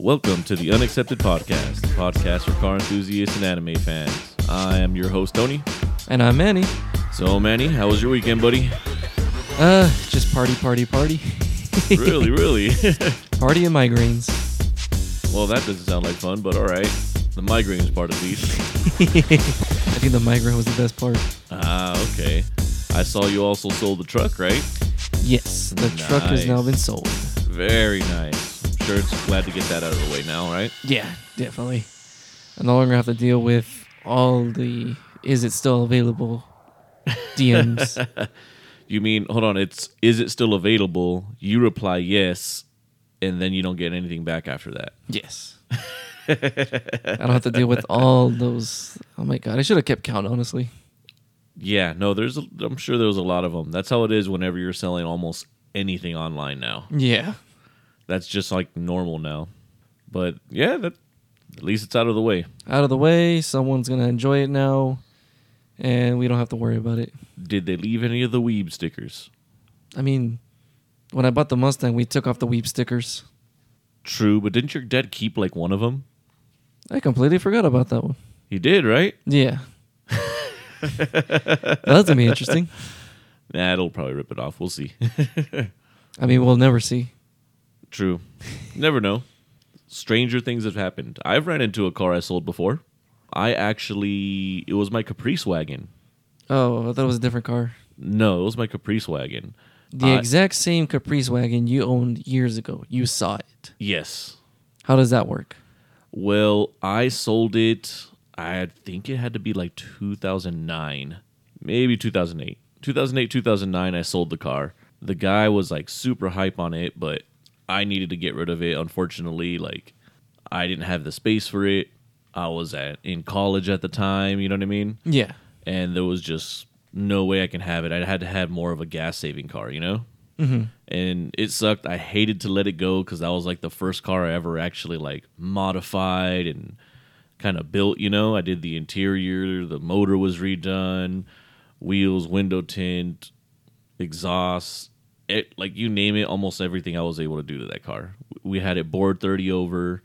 Welcome to the Unaccepted Podcast, a podcast for car enthusiasts and anime fans. I am your host, Tony. And I'm Manny. So, Manny, how was your weekend, buddy? Uh, just party, party, party. really, really? party and migraines. well, that doesn't sound like fun, but all right. The migraines part, at least. I think the migraine was the best part. Ah, okay. I saw you also sold the truck, right? Yes, the truck has now been sold. Very nice. Sure it's glad to get that out of the way now, right? Yeah, definitely. I no longer have to deal with all the is it still available DMs. You mean, hold on, it's is it still available? You reply yes, and then you don't get anything back after that. yes. I don't have to deal with all those. Oh my god, I should have kept count, honestly. Yeah, no, there's a, I'm sure there's a lot of them. That's how it is whenever you're selling almost anything online now. Yeah. That's just like normal now. But yeah, that at least it's out of the way. Out of the way, someone's going to enjoy it now, and we don't have to worry about it. Did they leave any of the weeb stickers? I mean, when I bought the Mustang, we took off the weeb stickers. True, but didn't your dad keep like one of them? I completely forgot about that one. He did, right? Yeah. That's gonna be interesting. Nah, it'll probably rip it off. We'll see. I mean, we'll never see. True. Never know. Stranger things have happened. I've ran into a car I sold before. I actually, it was my Caprice wagon. Oh, I thought it was a different car. No, it was my Caprice wagon. The I- exact same Caprice wagon you owned years ago. You saw it. Yes. How does that work? Well, I sold it. I think it had to be like 2009, maybe 2008. 2008, 2009, I sold the car. The guy was like super hype on it, but I needed to get rid of it. Unfortunately, like I didn't have the space for it. I was at in college at the time, you know what I mean? Yeah. And there was just no way I can have it. I had to have more of a gas saving car, you know? hmm and it sucked. I hated to let it go because that was like the first car I ever actually like modified and kind of built. You know, I did the interior, the motor was redone, wheels, window tint, exhaust, it, like you name it, almost everything I was able to do to that car. We had it bored thirty over.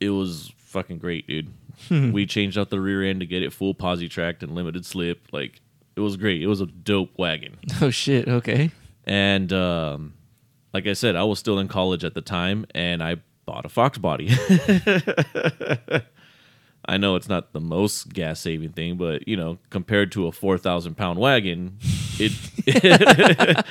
It was fucking great, dude. we changed out the rear end to get it full posi tracked and limited slip. Like it was great. It was a dope wagon. Oh shit. Okay. And um, like I said, I was still in college at the time, and I bought a Fox body. I know it's not the most gas saving thing, but you know, compared to a four thousand pound wagon, it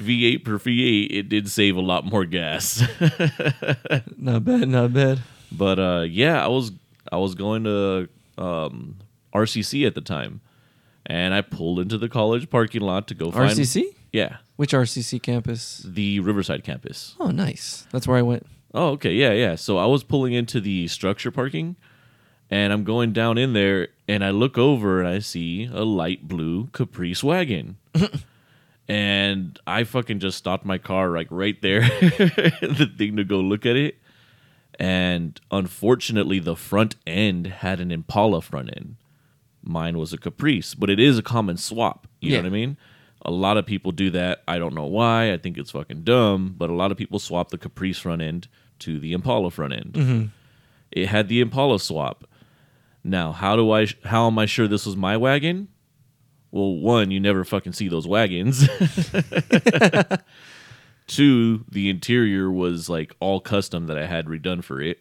V8 per V8, it did save a lot more gas. Not bad. Not bad. but uh, yeah, I was I was going to um, RCC at the time, and I pulled into the college parking lot to go find RCC. Yeah, Which RCC campus? the Riverside campus. Oh, nice. That's where I went. Oh, okay. Yeah, yeah. So I was pulling into the structure parking and I'm going down in there and I look over and I see a light blue Caprice wagon. and I fucking just stopped my car like right there, the thing to go look at it. And unfortunately, the front end had an Impala front end. Mine was a Caprice, but it is a common swap. You Yeah. know what I mean? A lot of people do that. I don't know why. I think it's fucking dumb, but a lot of people swap the Caprice front end to the Impala front end. Mm-hmm. It had the Impala swap. Now, how do I how am I sure this was my wagon? Well, one, you never fucking see those wagons. Two, the interior was like all custom that I had redone for it.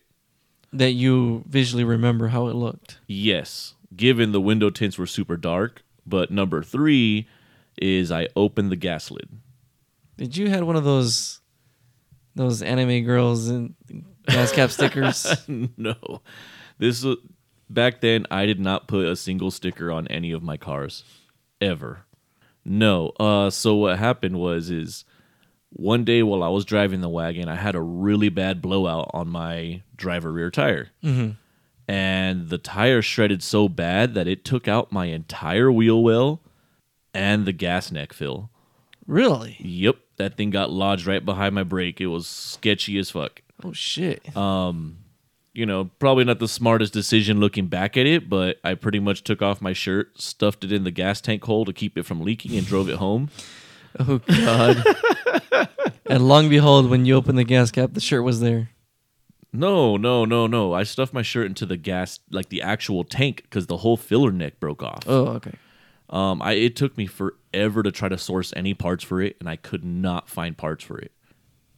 That you visually remember how it looked. Yes, given the window tints were super dark. But number three is I opened the gas lid. Did you had one of those those anime girls and gas cap stickers? no, this was, back then I did not put a single sticker on any of my cars, ever. No. Uh, so what happened was is one day while I was driving the wagon, I had a really bad blowout on my driver rear tire. Mhm. And the tire shredded so bad that it took out my entire wheel well and the gas neck fill. Really? Yep, that thing got lodged right behind my brake. It was sketchy as fuck. Oh shit. You know, probably not the smartest decision looking back at it, but I pretty much took off my shirt, stuffed it in the gas tank hole to keep it from leaking, and drove it home. Oh god. and long behold, when you open the gas cap, the shirt was there. No, no, no, no. I stuffed my shirt into the gas, like the actual tank, because the whole filler neck broke off. Oh, okay. Um, I it took me forever to try to source any parts for it, and I could not find parts for it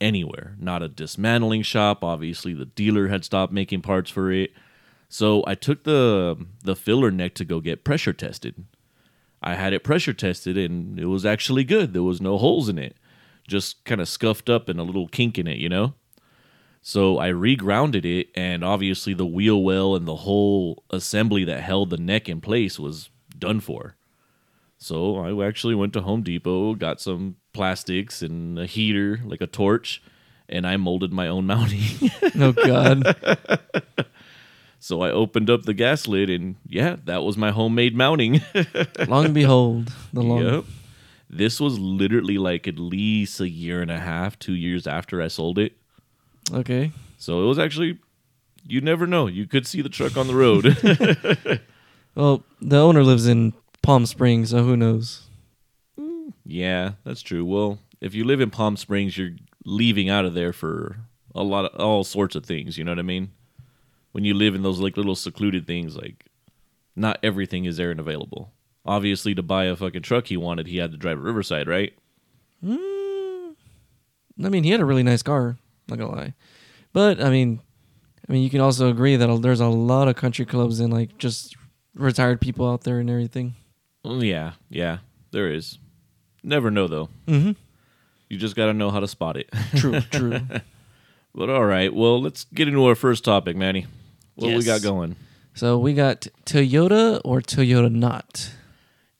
anywhere. Not a dismantling shop. Obviously, the dealer had stopped making parts for it. So I took the the filler neck to go get pressure tested. I had it pressure tested, and it was actually good. There was no holes in it, just kind of scuffed up and a little kink in it, you know. So I regrounded it, and obviously the wheel well and the whole assembly that held the neck in place was done for. So I actually went to Home Depot, got some plastics and a heater, like a torch, and I molded my own mounting. Oh God. so I opened up the gas lid, and yeah, that was my homemade mounting. long behold, the long. Yep. This was literally like at least a year and a half, two years after I sold it. Okay. So it was actually, you never know. You could see the truck on the road. Well, the owner lives in Palm Springs, so who knows? Yeah, that's true. Well, if you live in Palm Springs, you're leaving out of there for a lot of all sorts of things. You know what I mean? When you live in those like little secluded things, like not everything is there and available. Obviously, to buy a fucking truck he wanted, he had to drive to Riverside, right? Mm, I mean, he had a really nice car. Not gonna lie, but I mean, I mean, you can also agree that there's a lot of country clubs and like just retired people out there and everything. Yeah, yeah, there is. Never know though. Mm-hmm. You just got to know how to spot it. True. True. but all right, well, let's get into our first topic, Manny. What we got going? so we got Toyota or Toyota not.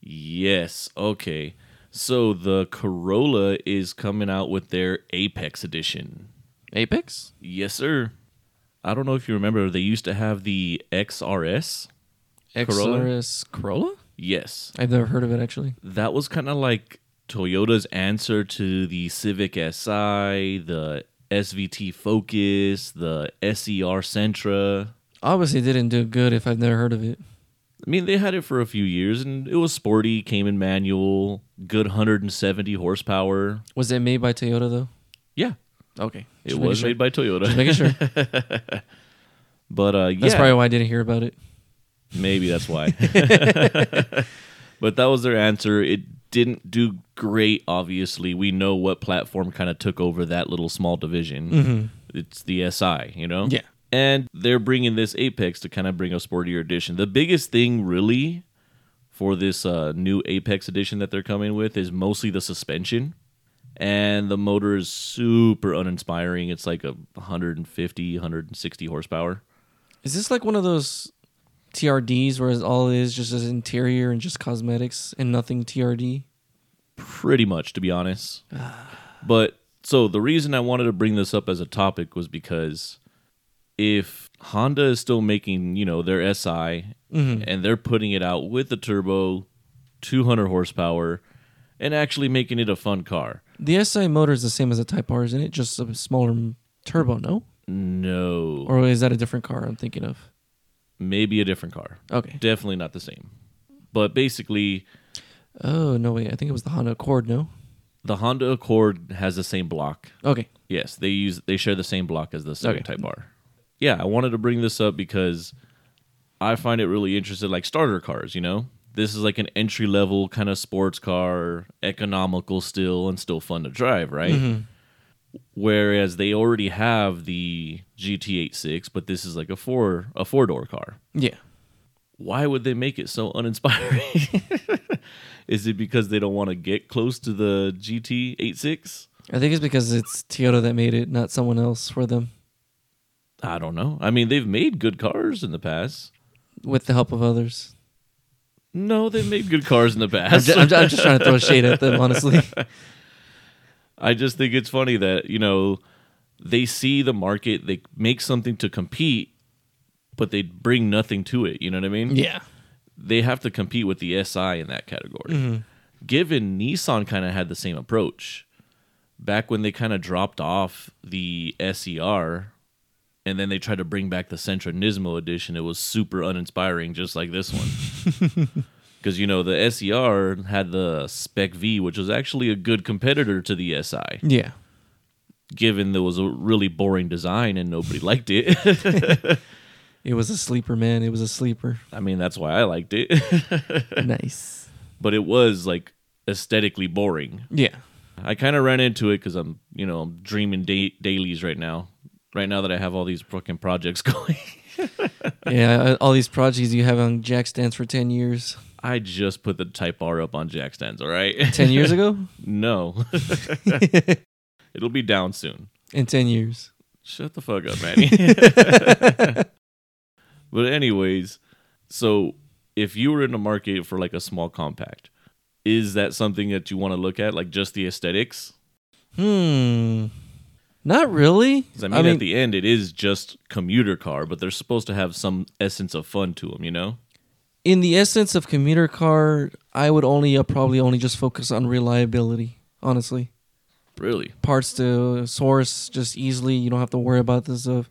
Yes. Okay. So the Corolla is coming out with their Apex edition. Apex. Yes, sir. I don't know if you remember, they used to have the XRS. Corolla? XRS Corolla. Yes. I've never heard of it actually. That was kind of like Toyota's answer to the Civic Si, the SVT Focus, the SER Sentra. Obviously, it didn't do good if I've never heard of it. I mean, they had it for a few years and it was sporty, came in manual, good 170 horsepower. Was it made by Toyota though? Yeah, Okay, it Just making was sure. made by Toyota. Just making sure. But uh, yeah, That's probably why I didn't hear about it. maybe that's why. but that was their answer. It didn't do great. Obviously, we know what platform kind of took over that little small division. It's the SI, you know. Mm-hmm. Yeah. and they're bringing this Apex to kind of bring a sportier edition. The biggest thing, really, for this uh, new Apex edition that they're coming with is mostly the suspension. And the motor is super uninspiring. It's like a 150, 160 horsepower. Is this like one of those TRDs whereas all it is just as interior and just cosmetics and nothing TRD? pretty much to be honest but so the reason i wanted to bring this up as a topic was because if honda is still making you know their si mm-hmm. and they're putting it out with the turbo 200 horsepower and actually making it a fun car The SI motor is the same as a Type R, isn't it? Just a smaller turbo, no? no Or is that a different car I'm thinking of? Maybe a different car Okay. definitely not the same but basically Oh no, wait. I think it was the Honda Accord. No. the honda accord has the same block Okay. Yes, they use they share the same block as the Civic Okay. Type R. Yeah, I wanted to bring this up because I find it really interesting, like starter cars. You know, this is like an entry level kind of sports car, economical still, and still fun to drive, right? Mm-hmm. Whereas they already have the GT86, but this is like a four a four door car. Yeah. Why would they make it so uninspiring? is it because they don't want to get close to the GT86? I think it's because it's Toyota that made it, not someone else for them, I don't know. I mean, they've made good cars in the past. with the help of others. No, they've made good cars in the I'm past. just, I'm, ju- I'm just trying to throw shade at them, honestly. I just think it's funny that, you know, they see the market, they make something to compete, but they bring nothing to it. You know what I mean? yeah. They have to compete with the SI in that category. Mm-hmm. Given Nissan kind of had the same approach back when they kind of dropped off the SER and then they tried to bring back the Sentra Nismo edition. It was super uninspiring, just like this one. Because, you know, the SER had the Spec V, which was actually a good competitor to the SI. Yeah. given there was a really boring design and nobody liked it. It was a sleeper, man. It was a sleeper. I mean, that's why I liked it. nice. but it was like aesthetically boring. Yeah. I kind of ran into it because I'm, you know, I'm dreaming da- dailies right now. Right now that I have all these fucking projects going. Yeah. All these projects you have on jack stands for 10 years. I just put the Type R up on jack stands, all right? 10 years ago? no. It'll be down soon. In 10 years. Shut the fuck up, Manny. but anyways, so if you were in the market for like a small compact, is that something that you want to look at, like just the aesthetics? Hmm. Not really. 'Cause, I mean, at the end, it is just commuter car, but they're supposed to have some essence of fun to them, you know? In the essence of commuter car, I would only uh, probably only just focus on reliability. Honestly, Really? parts to source just easily. You don't have to worry about this of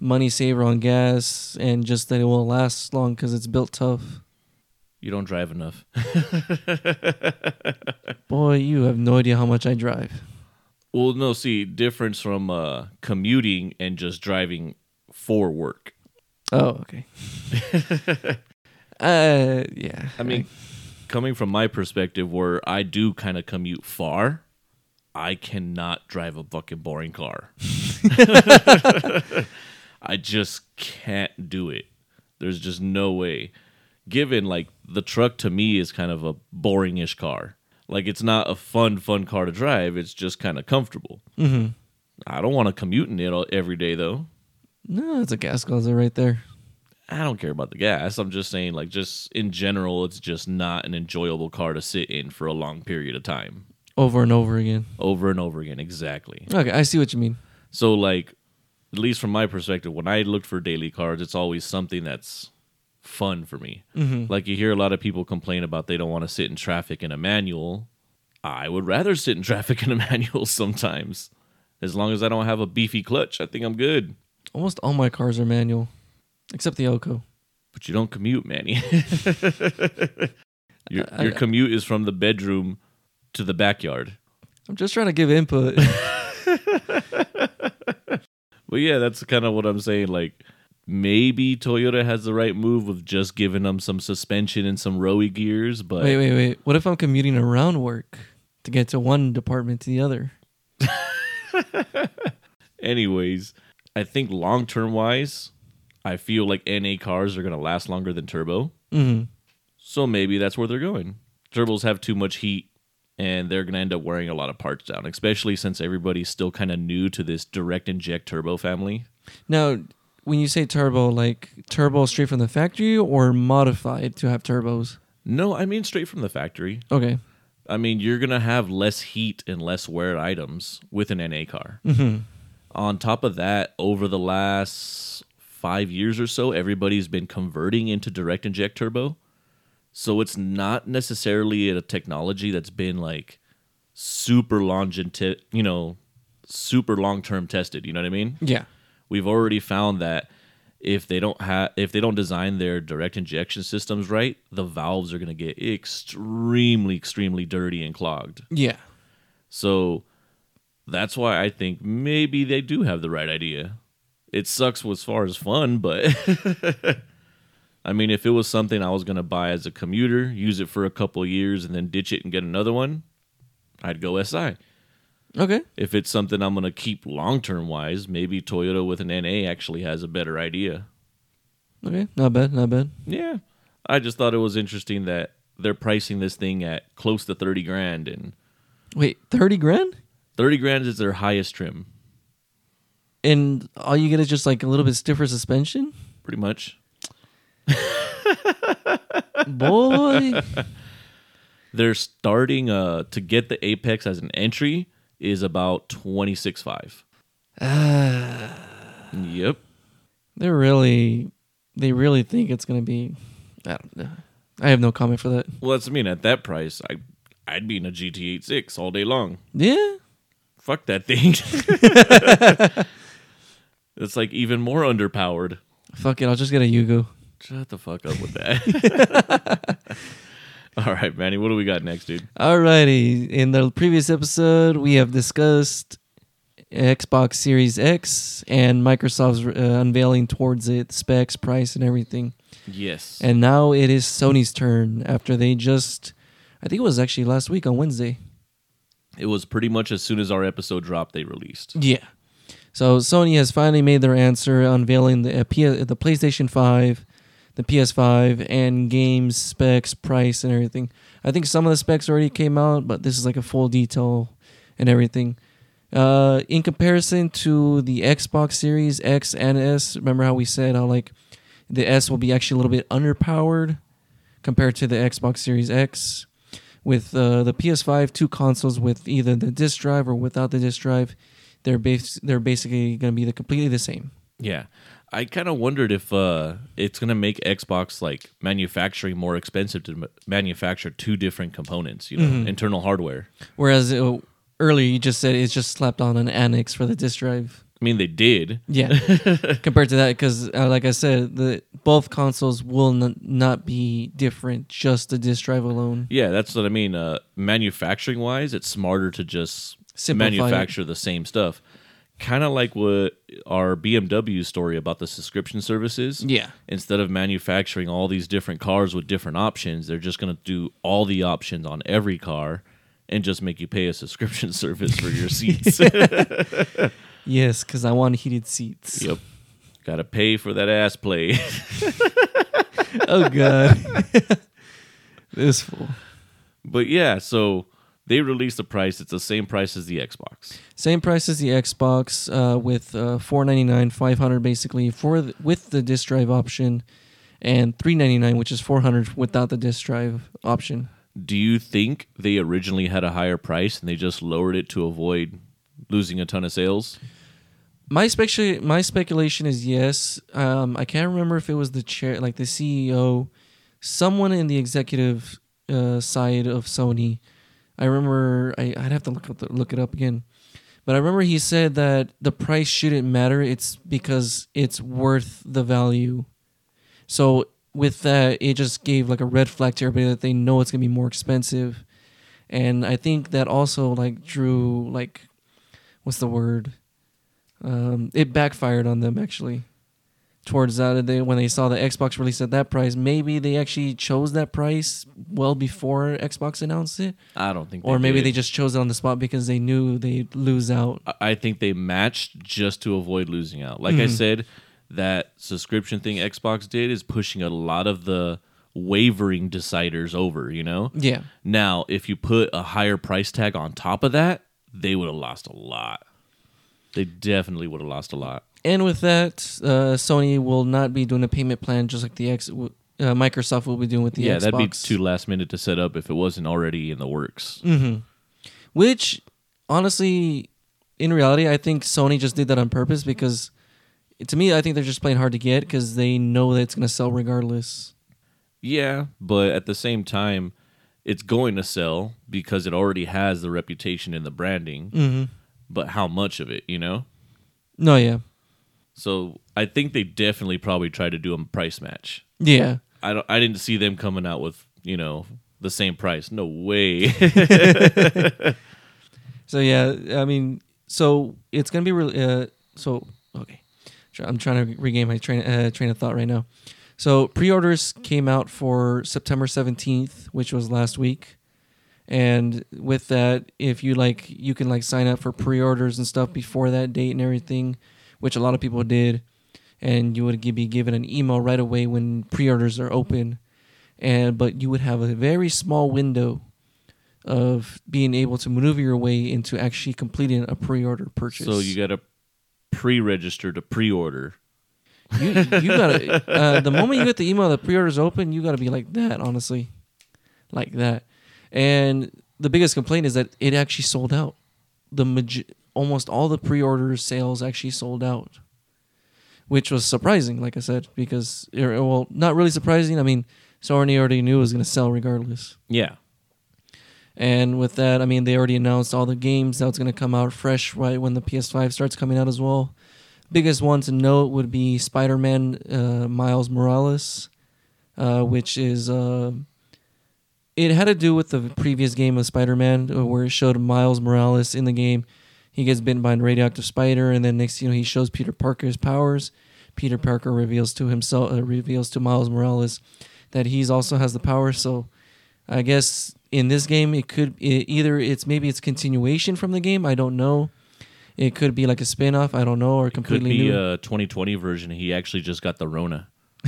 money saver on gas, and just that it will last long because it's built tough. You don't drive enough. Boy, you have no idea how much I drive. well, no, see, difference from uh, commuting and just driving for work. Oh, okay. uh, yeah. I mean, coming from my perspective, where I do kind of commute far, I cannot drive a fucking boring car. I just can't do it. There's just no way. Given like the truck to me is kind of a boring-ish car. Like it's not a fun, fun car to drive. It's just kind of comfortable. hmm I don't want to commute in it all, every day though. no, it's a gas guzzler right there. I don't care about the gas. I'm just saying, like, just in general, it's just not an enjoyable car to sit in for a long period of time, Over and over again. over and over again. Exactly. Okay, I see what you mean. So, like, at least from my perspective, when I look for daily cars, it's always something that's fun for me. Mm-hmm. Like, you hear a lot of people complain about they don't want to sit in traffic in a manual. I would rather sit in traffic in a manual sometimes. As long as I don't have a beefy clutch, I think I'm good. Almost all my cars are manual, except the Elko. But you don't commute, Manny. your, I- your commute is from the bedroom to the backyard. I'm just trying to give input. But yeah, that's kind of what I'm saying. Like, maybe Toyota has the right move of just giving them some suspension and some rowy gears. But wait, wait, wait. What if I'm commuting around work to get to one department to the other? anyways, I think long term wise, I feel like NA cars are gonna last longer than turbo. Mm-hmm. So maybe that's where they're going. Turbos have too much heat and they're going to end up wearing a lot of parts down, especially since everybody's still kind of new to this direct inject turbo family. Now, when you say turbo, like turbo straight from the factory or modified to have turbos? No, I mean straight from the factory. Okay. I mean, you're going to have less heat and less wear items with an NA car. Mm-hmm. On top of that, over the last five years or so, everybody's been converting into direct inject turbo. So it's not necessarily a technology that's been like super longevity, you know, super long term tested. You know what I mean? Yeah. We've already found that if they don't have if they don't design their direct injection systems right, the valves are going to get extremely extremely dirty and clogged. Yeah. So that's why I think maybe they do have the right idea. It sucks as far as fun, but I mean, if it was something I was going to buy as a commuter, use it for a couple of years, and then ditch it and get another one, I'd go SI. Okay. If it's something I'm going to keep long term wise, maybe Toyota with an NA actually has a better idea. Okay. Not bad. Not bad. Yeah. I just thought it was interesting that they're pricing this thing at close to 30 grand, and Wait, 30 grand? 30 grand is their highest trim, And all you get is just like a little bit stiffer suspension? pretty much. Boy. they're starting uh to get the apex as an entry is about 26.5 Ah. yep They're really, they really think it's gonna be. I don't know. I have no comment for that. well that's I mean at that price i i'd be in a gt86 all day long Yeah, fuck that thing it's like even more underpowered fuck it. I'll just get a Yugo. shut the fuck up with that all right manny what do we got next dude Alrighty. In the previous episode, we have discussed Xbox Series X and Microsoft's uh, unveiling towards it, specs, price, and everything. Yes. And now it is Sony's turn after they just, I think it was actually last week on Wednesday. it was pretty much as soon as our episode dropped, they released. Yeah. So Sony has finally made their answer, unveiling the uh, P- the PlayStation Five, the PS5, and games specs, price, and everything. I think some of the specs already came out, but this is like a full detail and everything. Uh, in comparison to the Xbox Series X and S, remember how we said how like the S will be actually a little bit underpowered compared to the Xbox Series X. With uh, the PS5, two consoles with either the disc drive or without the disc drive, they're bas- they're basically going to be the completely the same. Yeah. I kind of wondered if uh, it's going to make Xbox like manufacturing more expensive to m- manufacture two different components, you know, Mm-hmm. internal hardware. Whereas uh, earlier you just said it's just slapped on an annex for the disc drive. I mean, they did. Yeah, compared to that, because uh, like I said, the both consoles will n- not be different, just the disc drive alone. Yeah, that's what I mean. Uh, manufacturing wise, it's smarter to just Simplify it. manufacture the same stuff. Kind of like what our BMW story about the subscription services. Yeah. Instead of manufacturing all these different cars with different options, they're just going to do all the options on every car and just make you pay a subscription service for your seats. Yes, because I want heated seats. yep. Got to pay for that ass play. Oh god, this fool. but yeah, so they released the price. It's the same price as the Xbox. Same price as the Xbox, uh, with uh, four ninety nine, five hundred basically for the, with the disc drive option, and three ninety nine, which is four hundred without the disc drive option. Do you think they originally had a higher price and they just lowered it to avoid losing a ton of sales? My spec- my speculation is yes. Um, I can't remember if it was the chair, like the CEO, someone in the executive uh, side of Sony. I remember I, I'd have to look the, look it up again, but I remember he said that the price shouldn't matter. It's because it's worth the value. So with that, it just gave like a red flag to everybody that they know it's gonna be more expensive, and I think that also like drew like, what's the word? um, it backfired on them actually. Towards that, they when they saw the Xbox release at that price, maybe they actually chose that price well before Xbox announced it, I don't think or maybe did. they just chose it on the spot because they knew they'd lose out. I- I think they matched just to avoid losing out. Like I hmm. said, that subscription thing Xbox did is pushing a lot of the wavering deciders over, you know? Yeah, Now, if you put a higher price tag on top of that, they would have lost a lot. They definitely would have lost a lot. And with that, uh, Sony will not be doing a payment plan just like the X. Uh, Microsoft will be doing with the Xbox. yeah, Xbox. that'd be too last minute to set up if it wasn't already in the works. Mm-hmm. Which, honestly, in reality, I think Sony just did that on purpose because, to me, I think they're just playing hard to get because they know that it's going to sell regardless. Yeah, but at the same time, it's going to sell because it already has the reputation and the branding. Mm-hmm. But how much of it, you know? No, yeah, So I think they definitely probably tried to do a price match. yeah, I don't. I didn't see them coming out with you know the same price. No way. So yeah, I mean, so it's gonna be really. Uh, so okay, I'm trying to regain my train uh, train of thought right now. So pre-orders came out for September 17th, which was last week, and with that, if you like, you can like sign up for pre-orders and stuff before that date and everything, which a lot of people did, and you would be given an email right away when pre-orders are open, and but you would have a very small window of being able to maneuver your way into actually completing a pre-order purchase. so you got to pre-register to pre-order. you you gotta uh, the moment you get the email that pre-orders open, you gotta be like that. Honestly, like that. And the biggest complaint is that it actually sold out. The maj- almost all the pre-order sales actually sold out, which was surprising. Like I said, because er, well, not really surprising. I mean, Sony already knew it was gonna sell regardless. Yeah. And with that, I mean, they already announced all the games that's going to come out fresh right when the PS5 starts coming out as well. Biggest one to note would be Spider Man uh, Miles Morales, uh, which is. Uh, it had to do with the previous game of Spider Man, where it showed Miles Morales in the game. He gets bitten by a radioactive spider, and then next you know he shows Peter Parker his powers. Peter Parker reveals to himself uh, reveals to Miles Morales that he's also has the power. So I guess in this game it could it, either it's maybe it's continuation from the game. I don't know. It could be like a spin-off, I don't know, or Could completely be new. a 2020 version. He actually just got the Rona.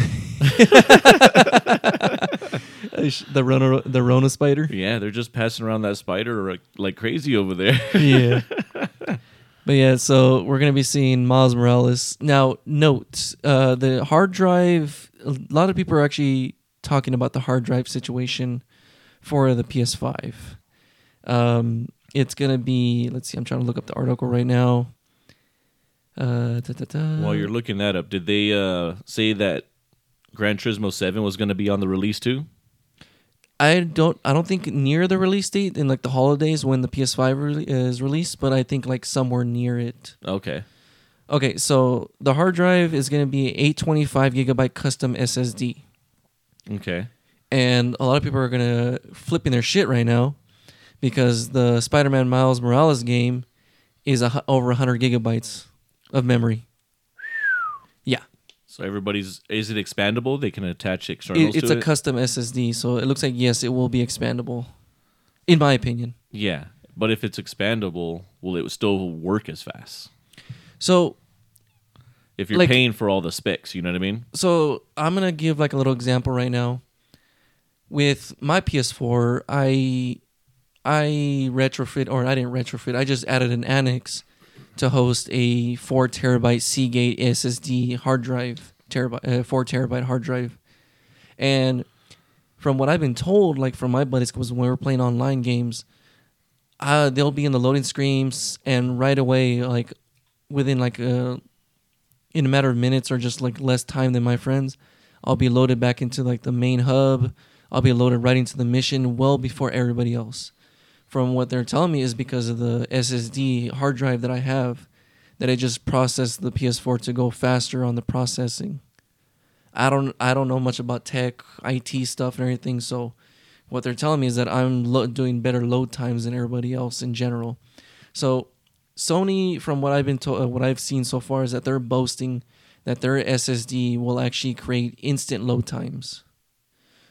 the Rona the Rona spider. Yeah, they're just passing around that spider like, like crazy over there. yeah. But yeah, so we're gonna be seeing Miles Morales. Now, note uh, the hard drive. A lot of people are actually talking about the hard drive situation for the PS5. Um, it's gonna be. Let's see. I'm trying to look up the article right now. Uh, da, da, da. While you're looking that up, did they uh, say that Gran Turismo 7 was going to be on the release too? I don't. I don't think near the release date in like the holidays when the PS5 re- is released, but I think like somewhere near it. Okay. Okay, so the hard drive is going to be 825 gigabyte custom SSD, Okay. and a lot of people are going to flipping their shit right now because the Spider-Man Miles Morales game is a, over 100 gigabytes of memory. So everybody's is it expandable? They can attach externals it, it's a it. custom SSD, so it looks like yes, it will be expandable, in my opinion. yeah, but if it's expandable, will it still work as fast? So If you're Like- paying for all the specs, you know what I mean? so I'm gonna give like a little example right now. With my PS4, I I retrofit or I didn't retrofit. I just added an annex to host a four terabyte Seagate SSD hard drive, terabyte uh, four terabyte hard drive, and from what I've been told, like from my buddies, because when we were playing online games, uh, they'll be in the loading screens and right away, like within like a in a matter of minutes or just like less time than my friends, I'll be loaded back into like the main hub. I'll be loaded right into the mission well before everybody else. From what they're telling me is because of the SSD hard drive that I have, that it just processed the PS4 to go faster on the processing. I don't I don't know much about tech, IT stuff and everything, so what they're telling me is that I'm lo- doing better load times than everybody else in general. So Sony, from what I've been told, uh, what I've seen so far, is that they're boasting that their SSD will actually create instant load times.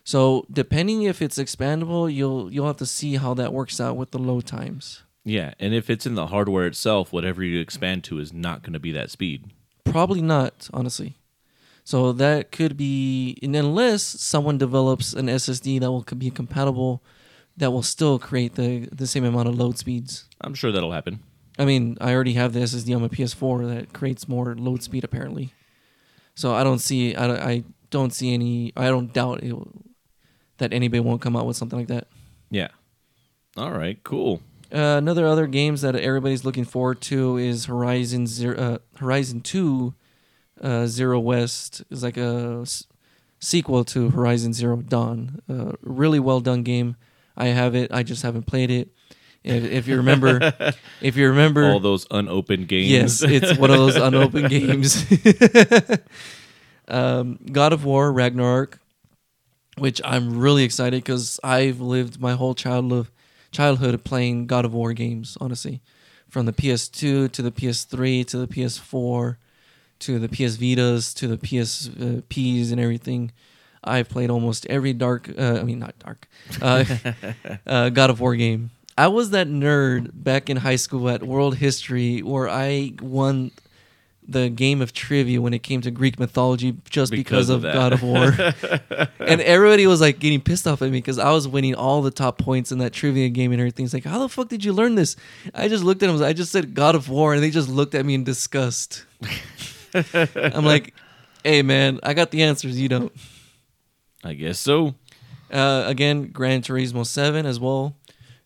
So depending if it's expandable, you'll you'll have to see how that works out with the load times. Yeah, and if it's in the hardware itself, whatever you expand to is not going to be that speed. Probably not, honestly. So that could be, and unless someone develops an SSD that will be compatible, that will still create the the same amount of load speeds. I'm sure that'll happen. I mean, I already have the SSD on my PS4 that creates more load speed apparently. So I don't see, I, don't- I don't see any, I don't doubt it, will- that anybody won't come out with something like that. Yeah. All right, cool. Uh, another other games that everybody's looking forward to is Horizon Zero, uh, Horizon Two, uh, Zero West is like a s- sequel to Horizon Zero Dawn. Uh, really well done game. I have it. I just haven't played it. If, if you remember, if you remember, All those unopened games. Yes, it's one of those unopened games. um, God of War Ragnarok, which I'm really excited because I've lived my whole childhood childhood playing God of War games. Honestly, from the PS2 to the PS3 to the PS4 to the PS Vitas to the PSPs and everything. I've played almost every dark. Uh, I mean, not dark. Uh, uh, God of War game. I was that nerd back in high school at World History where I won the game of trivia when it came to Greek mythology just because, Because of of. God of War. and everybody was like getting pissed off at me because I was winning all the top points in that trivia game and everything. It's like, how the fuck did you learn this? I just looked at them. I just said God of War, and they just looked at me in disgust. I'm like, hey man, I got the answers. You don't. I guess so. Uh, again, Gran Turismo 7 as well.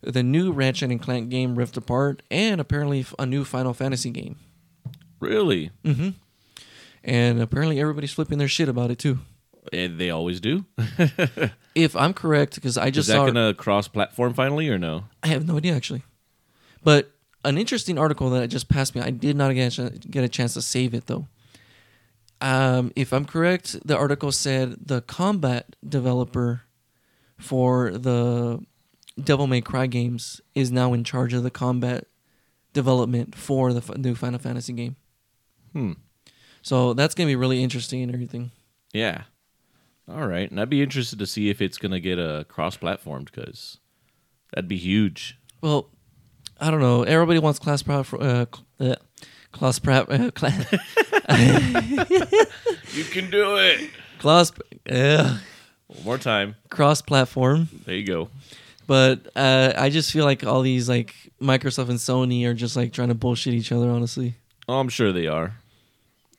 The new Ratchet and Clank game, Rift Apart, and apparently a new Final Fantasy game. Really? Mm-hmm. And apparently everybody's flipping their shit about it too. And they always do. If I'm correct, because I just Is that saw, going to cross platform finally or no? I have no idea actually. But an interesting article that just passed me. I did not get a, get a chance to save it though. Um, if I'm correct, the article said the combat developer for the Devil May Cry games is now in charge of the combat development for the f- new Final Fantasy game. Hmm. So that's gonna be really interesting and everything. Yeah. All right, and I'd be interested to see if it's gonna get a cross-platformed because that'd be huge. Well, I don't know. Everybody wants class prep. Uh, uh, class prep. Uh, cla- You can do it. class. Uh, One more time. cross platform. There you go. But uh, I just feel like all these like Microsoft and Sony are just like trying to bullshit each other. Honestly, Oh, I'm sure they are.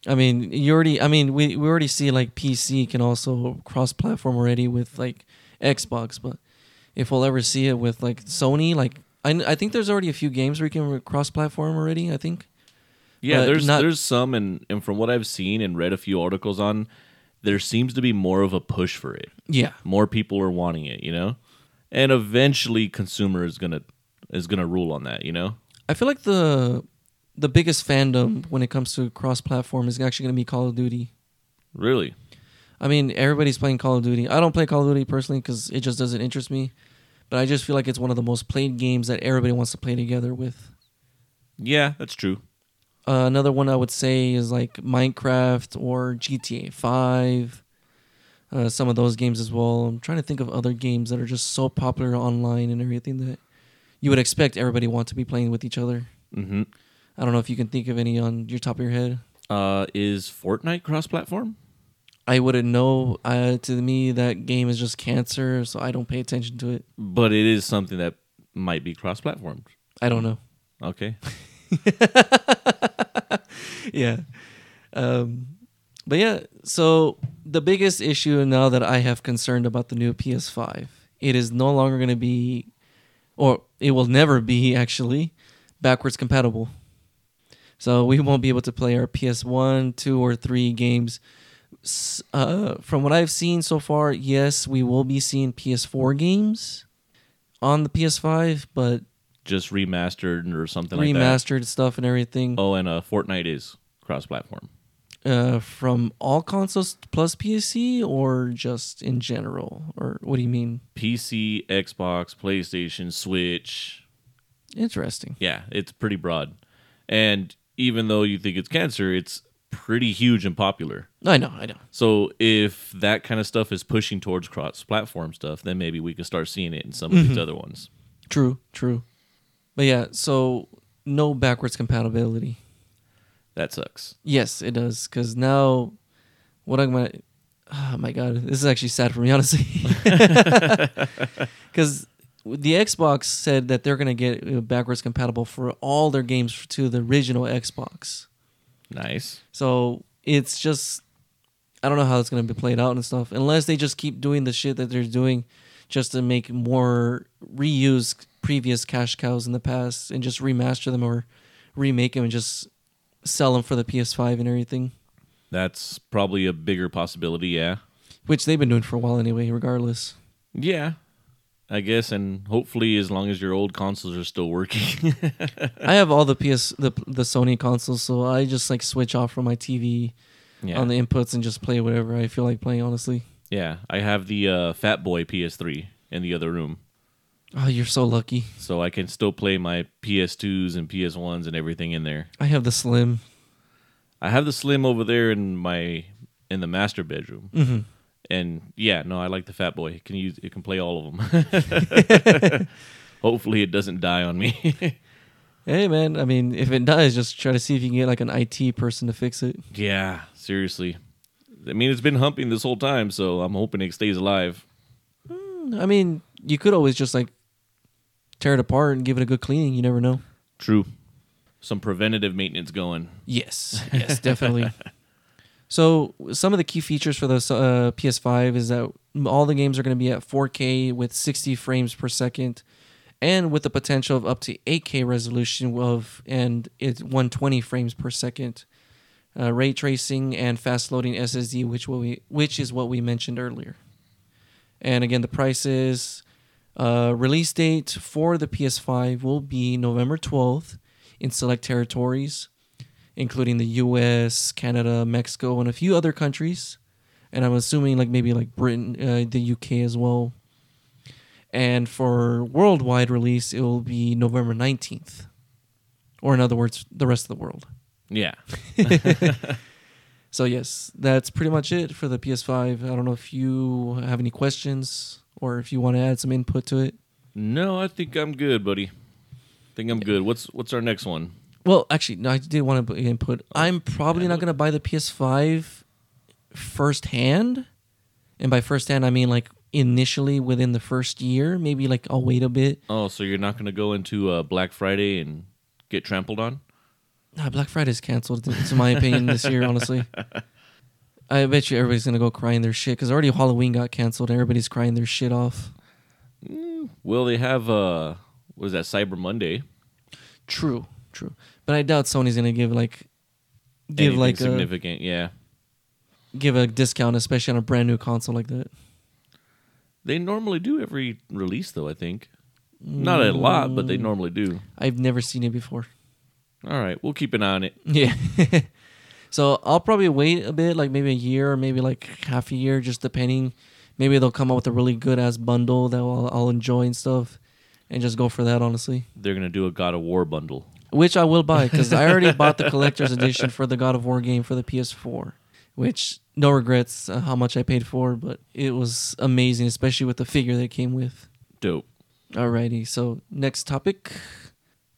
I mean, you already. I mean, we we already see like PC can also cross platform already with like Xbox, but if we'll ever see it with like Sony, like I I think there's already a few games where you can cross platform already. I think. Yeah, But there's not- there's some, and and from what I've seen and read a few articles on, there seems to be more of a push for it. Yeah. More people are wanting it, you know, and eventually consumer is gonna is gonna rule on that, you know. I feel like the the biggest fandom when it comes to cross platform is actually going to be Call of Duty. Really? I mean, everybody's playing Call of Duty. I don't play Call of Duty personally because it just doesn't interest me. But I just feel like it's one of the most played games that everybody wants to play together with. Yeah, that's true. Uh, another one I would say is like Minecraft or GTA 5. Uh, some of those games as well. I'm trying to think of other games that are just so popular online and everything that you would expect everybody want to be playing with each other. hmm I don't know if you can think of any on your top of your head. Uh, is Fortnite cross-platform? I wouldn't know. Uh, to me, that game is just cancer, so I don't pay attention to it. But it is something that might be cross-platformed. I don't know. Okay. yeah. Um, but yeah, so the biggest issue now that I have concerned about the new PS5, it is no longer going to be, or it will never be actually, backwards compatible. So we won't be able to play our PS1, 2, or 3 games. Uh, from what I've seen so far, yes, we will be seeing PS4 games on the PS5, but Just remastered or something like that. remastered stuff and everything. Oh, and uh, Fortnite is cross-platform. uh, from all consoles plus PC or just in general? Or what do you mean? PC, Xbox, PlayStation, Switch. Interesting. Yeah, it's pretty broad. And even though you think it's cancer, it's pretty huge and popular. I know, I know. So if that kind of stuff is pushing towards cross-platform stuff, then maybe we can start seeing it in some of these mm-hmm. other ones. True, true. But yeah, so no backwards compatibility. That sucks. Yes, it does. Because now, what I'm gonna. Oh my god, this is actually sad for me, honestly. Because the Xbox said that they're gonna get uh, backwards compatible for all their games to the original Xbox. Nice. So it's just I don't know how it's gonna be played out and stuff. Unless they just keep doing the shit that they're doing just to make more reuse previous cash cows in the past and just remaster them or remake them and just sell them for the PS5 and everything. That's probably a bigger possibility, yeah. Which they've been doing for a while anyway, regardless. Yeah. I guess and hopefully as long as your old consoles are still working. I have all the PS the the Sony consoles, so I just like switch off from my TV yeah. on the inputs and just play whatever I feel like playing. Honestly, yeah, I have the uh, Fat Boy PS3 in the other room. oh, you're so lucky. So I can still play my PS2s and PS1s and everything in there. I have the Slim. I have the Slim over there in my in the master bedroom. hmm And yeah, no, I like the Fat Boy. It can use it can play all of them. Hopefully it doesn't die on me. Hey man, I mean, if it does, just try to see if you can get like an IT person to fix it. yeah, seriously. I mean, it's been humping this whole time, so I'm hoping it stays alive. Hmm, I mean, you could always just like tear it apart and give it a good cleaning. You never know. True. Some preventative maintenance going. Yes, yes, definitely. so some of the key features for the uh, PS5 is that all the games are going to be at 4K with 60 frames per second, and with the potential of up to 8K resolution of and it's 120 frames per second. Uh, ray tracing and fast loading SSD, which what we which is what we mentioned earlier. And again, the price is uh, release date for the PS5 will be November 12th in select territories, including the US, Canada, Mexico, and a few other countries. And I'm assuming like maybe like Britain, uh, the UK as well. And for worldwide release, it will be November 19th. or in other words, the rest of the world. Yeah. So yes, that's pretty much it for the PS5. I don't know if you have any questions or if you want to add some input to it. No, I think I'm good, buddy. I think I'm good. What's what's our next one? Well, actually, no, I did want to put input. I'm probably not going to buy the PS5 firsthand. And by firsthand, I mean like initially within the first year. Maybe like I'll wait a bit. Oh, so you're not going to go into uh, Black Friday and get trampled on? Nah, Black Friday's canceled, in my opinion, this year, honestly. I bet you everybody's going to go crying their shit because already Halloween got canceled. Everybody's crying their shit off. Well, they have uh, what is that Cyber Monday? True, true. But I doubt Sony's going to give like. Give Anything like a, significant? yeah. give a discount, especially on a brand new console like that. They normally do every release, though. I think not a lot, but they Mm. normally do. I've never seen it before. All right, we'll keep an eye on it. Yeah. so I'll probably wait a bit, like maybe a year or maybe like half a year, just depending. Maybe they'll come up with a really good ass bundle that I'll, I'll enjoy and stuff, and just go for that. Honestly, They're gonna do a God of War bundle. Which I will buy because I already bought the collector's edition for the God of War game for the PS4, which no regrets uh, how much I paid for, but it was amazing, especially with the figure that came with. Dope. Alrighty, so next topic.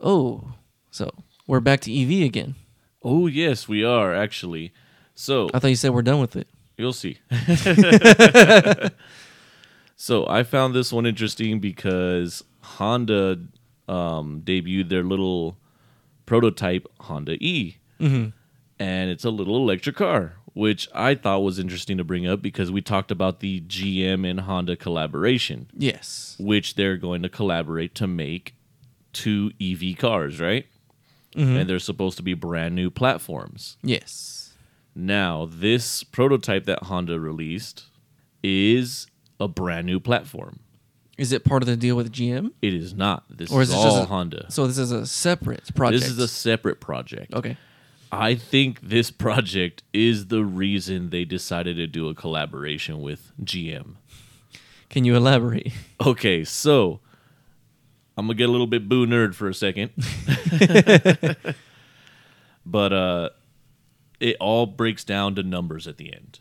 Oh, so we're back to EV again. Oh yes, we are actually. So I thought you said we're done with it. You'll see. so I found this one interesting because Honda um, debuted their little prototype Honda E, Mm-hmm. and it's a little electric car, which I thought was interesting to bring up because we talked about the GM and Honda collaboration, Yes. which they're going to collaborate to make two EV cars, right? Mhm. And they're supposed to be brand new platforms. Yes. Now, this prototype that Honda released is a brand new platform. Is it part of the deal with GM? It is not. This Or is, is it just all a- Honda. So this is a separate project. This is a separate project. okay. I think this project is the reason they decided to do a collaboration with GM. Can you elaborate? Okay, so I'm gonna get a little bit boo nerd for a second, but uh, it all breaks down to numbers at the end.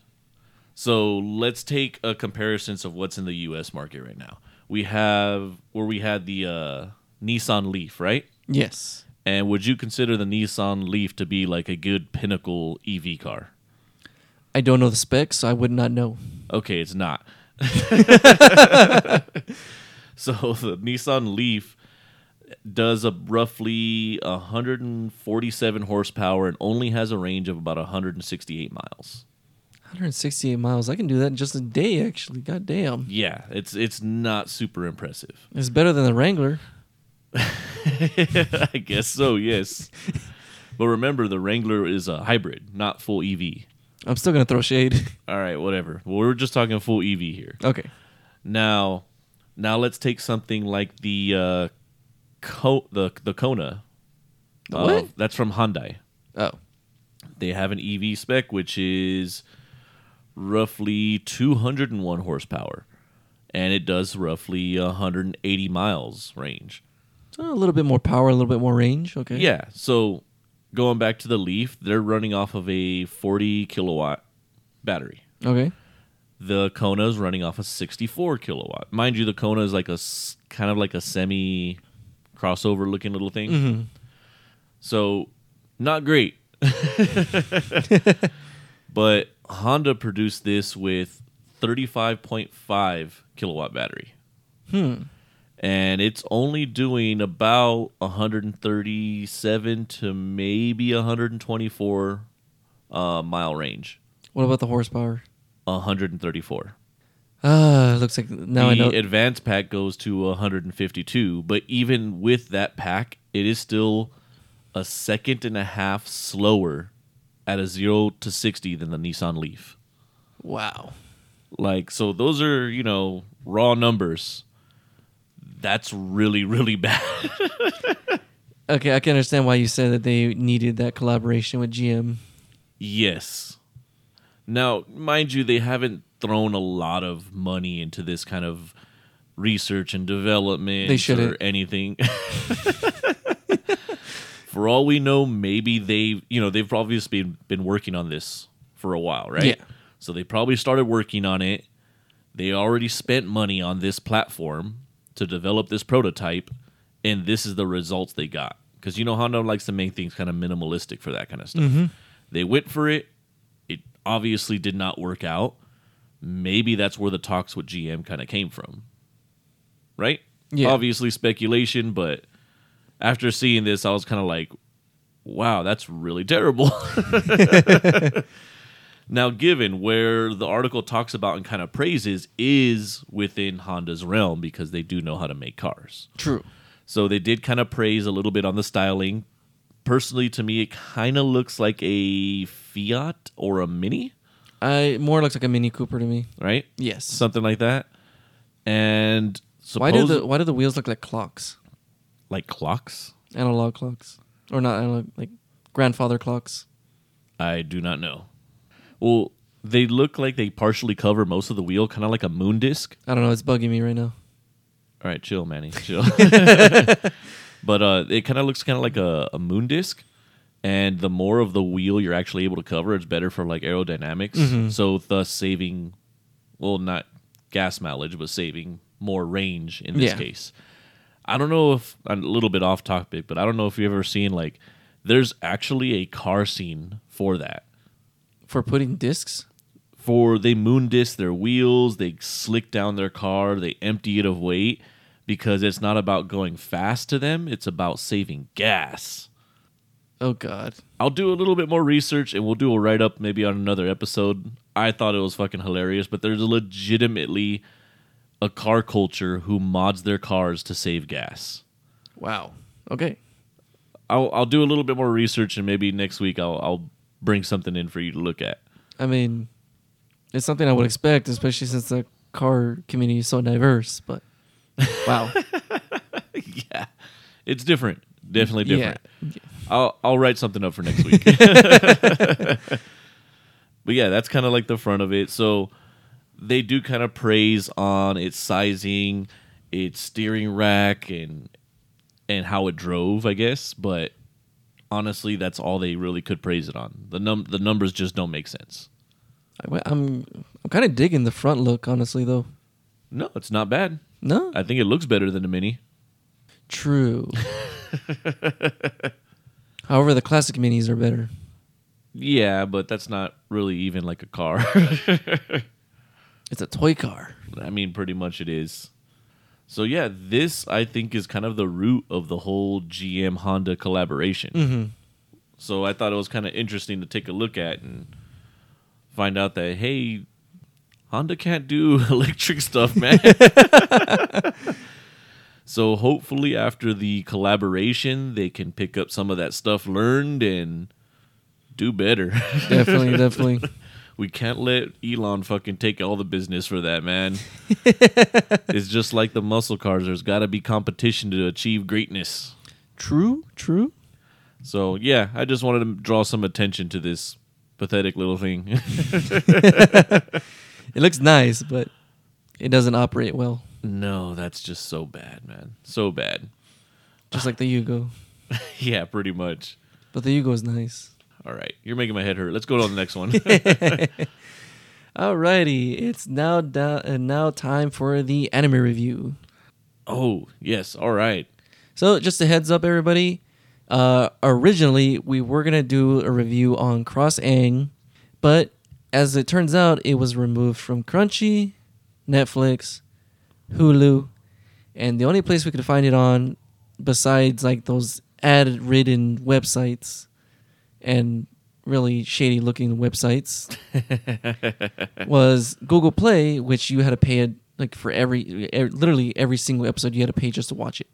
So let's take a comparison of what's in the U.S. market right now. We have where we had the uh, Nissan Leaf, right? Yes. And would you consider the Nissan Leaf to be like a good pinnacle EV car? I don't know the specs, so I would not know. Okay, it's not. so the Nissan Leaf does a roughly 147 horsepower and only has a range of about 168 miles. 168 miles. I can do that in just a day, actually. God damn. Yeah, it's it's not super impressive. It's better than the Wrangler. I guess so, yes. but remember the Wrangler is a hybrid, not full EV. I'm still going to throw shade. All right, whatever. Well, we're just talking full EV here. okay. Now, now let's take something like the uh, Co- the the Kona. The Uh, what? that's from Hyundai. Oh. They have an EV spec which is roughly 201 horsepower, and it does roughly 180 miles range. So a little bit more power, a little bit more range. Okay. Yeah. So going back to the Leaf, they're running off of a 40 kilowatt battery. Okay. The Kona is running off a 64 kilowatt. Mind you, the Kona is like a kind of like a semi crossover looking little thing. Mm-hmm. So not great. but Honda produced this with 35.5 kilowatt battery. Hmm. And it's only doing about 137 to maybe 124 uh, mile range. What about the horsepower? 134. Ah, looks like now I the know. advanced pack goes to 152, but even with that pack, it is still a second and a half slower at a 0 to 60 than the Nissan Leaf. wow. Like so those are, you know, raw numbers. That's really really bad. Okay, I can understand why you said that they needed that collaboration with GM. yes. Now, mind you, they haven't thrown a lot of money into this kind of research and development They or shouldn't. anything. For all we know, maybe they, you know, they've obviously been, been working on this for a while, right? Yeah. So they probably started working on it. They already spent money on this platform to develop this prototype, and this is the results they got. Because you know Honda likes to make things kind of minimalistic for that kind of stuff. Mm-hmm. They went for it. It obviously did not work out. Maybe that's where the talks with GM kind of came from. Right? Yeah. Obviously speculation, but after seeing this, I was kind of like, wow, that's really terrible. now, given where the article talks about and kind of praises is within Honda's realm because they do know how to make cars. True. So they did kind of praise a little bit on the styling. Personally, to me, it kind of looks like a Fiat or a Mini, I more looks like a Mini Cooper to me. right? Yes. Something like that. And why do the why do the wheels look like clocks? Like clocks? Analog clocks, or not analog, like grandfather clocks. I do not know. Well, they look like they partially cover most of the wheel, kind of like a moon disc. I don't know. It's bugging me right now. All right, chill, Manny, chill. but uh, it kind of looks kind of like a, a moon disc, and the more of the wheel you're actually able to cover, it's better for like aerodynamics. Mhm. So thus saving, well, not gas mileage, but saving more range in this Yeah. case. I don't know if I'm a little bit off topic, but I don't know if you've ever seen like there's actually a car scene for that. For putting discs. For they moon disc their wheels, they slick down their car, they empty it of weight because it's not about going fast to them, it's about saving gas. Oh God. I'll do a little bit more research and we'll do a write up maybe on another episode. I thought it was fucking hilarious, but there's legitimately a car culture who mods their cars to save gas. Wow. Okay. I'll I'll do a little bit more research and maybe next week I'll I'll bring something in for you to look at. I mean, it's something I would expect, especially since the car community is so diverse. But wow. yeah, it's different. Definitely different. Yeah. I'll I'll write something up for next week. but yeah, that's kind of like the front of it. So they do kind of praise on its sizing, its steering rack, and and how it drove, I guess. But honestly, that's all they really could praise it on. The num the numbers just don't make sense. I- I'm I'm kind of digging the front look, honestly. Though. No, it's not bad. No. I think it looks better than the Mini. True. However, the classic minis are better. Yeah, but that's not really even like a car. It's a toy car. I mean, pretty much it is. So yeah, this I think is kind of the root of the whole GM Honda collaboration. Mm-hmm. So I thought it was kind of interesting to take a look at and find out that hey, Honda can't do electric stuff, man. so hopefully after the collaboration, they can pick up some of that stuff learned and do better. Definitely, definitely. We can't let Elon fucking take all the business for that, man. it's just like the muscle cars. There's got to be competition to achieve greatness. True, true. So, yeah, I just wanted to draw some attention to this pathetic little thing. It looks nice, but it doesn't operate well. no, that's just so bad, man. So bad. Just like the Yugo. yeah, pretty much. But the Yugo is nice. All right, you're making my head hurt. Let's go to the next one. Alrighty, it's now da- uh, now time for the anime review. oh, yes. All right. So, just a heads up, everybody. Uh, originally, we were gonna do a review on Cross Ange, but as it turns out, it was removed from Crunchy, Netflix, Hulu, and the only place we could find it on, besides like those ad-ridden websites and really shady-looking websites, was Google Play, which you had to pay it like for every, literally every single episode you had to pay just to watch it.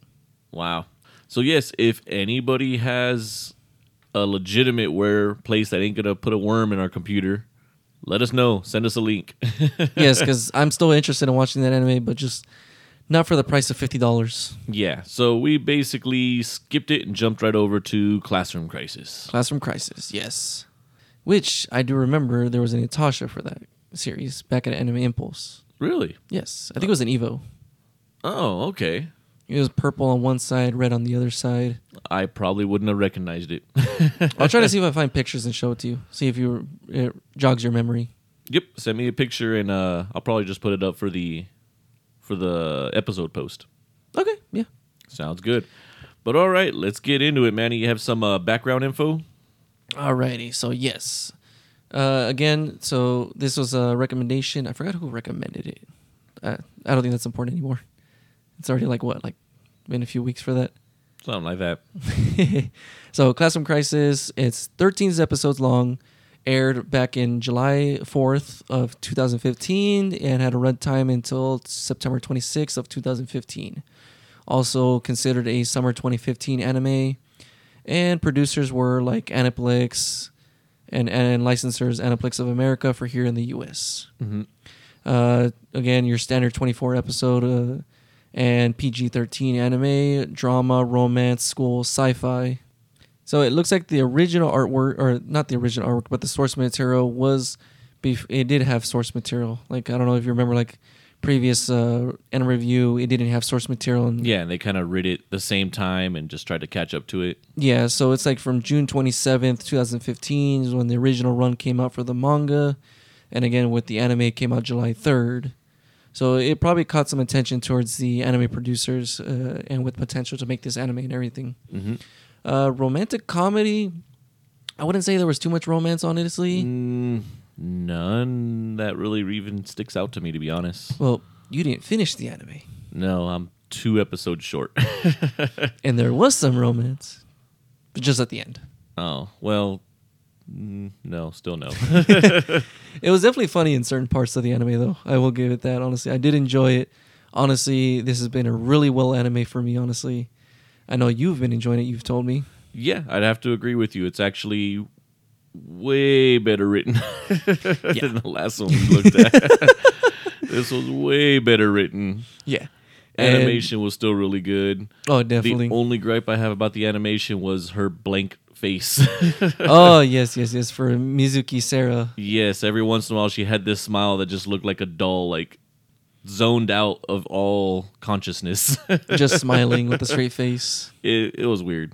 Wow. So yes, if anybody has a legitimate where place that ain't gonna put a worm in our computer, let us know. Send us a link. yes, because I'm still interested in watching that anime, but just not for the price of fifty dollars. yeah. So we basically skipped it and jumped right over to Classroom Crisis. Classroom Crisis, yes. Which I do remember there was a Natasha for that series back at Anime Impulse. Really? Yes, I think it was an Evo. Oh, okay. It was purple on one side, red on the other side. I probably wouldn't have recognized it. I'll try to see if I find pictures and show it to you. See if you it jogs your memory. Yep, send me a picture and uh, I'll probably just put it up for the for the episode post. Okay, yeah. Sounds good. But all right, let's get into it, Manny. You have some uh, background info? Alrighty, so yes. Uh, again, so this was a recommendation. I forgot who recommended it. Uh, I don't think that's important anymore. It's already like what, like been a few weeks for that. Something like that. so Classroom Crisis, it's 13 episodes long, aired back in July 4th of 2015 and had a runtime until September 26th of 2015. Also considered a summer 2015 anime, and producers were like Aniplex and and licensors Aniplex of America for here in the U.S. Mm-hmm. Uh, again, your standard 24 episode uh, and PG 13 anime, drama, romance, school, sci fi. So it looks like the original artwork, or not the original artwork, but the source material was, bef- it did have source material. Like, I don't know if you remember, like, previous uh, end review, it didn't have source material. And Yeah, and they kind of read it the same time and just tried to catch up to it. Yeah, so it's like from June 27th, 2015 is when the original run came out for the manga. And again, with the anime, came out July 3rd. So it probably caught some attention towards the anime producers uh, and with potential to make this anime and everything. Mm-hmm. Uh, romantic comedy, I wouldn't say there was too much romance, honestly. Mm, none that really even sticks out to me, to be honest. Well, you didn't finish the anime. No, I'm two episodes short. And there was some romance, but just at the end. oh, well, mm, no, still no. It was definitely funny in certain parts of the anime, though. I will give it that. Honestly, I did enjoy it. Honestly, this has been a really well anime for me. Honestly, I know you've been enjoying it. You've told me. yeah, I'd have to agree with you. It's actually way better written than the last one we looked at. this was way better written. Yeah, Animation was still really good. oh, definitely. The only gripe I have about the animation was her blank face. oh yes, yes, yes. For Mizuki Sera. yes, every once in a while she had this smile that just looked like a doll, like zoned out of all consciousness. just smiling with a straight face. it, it was weird.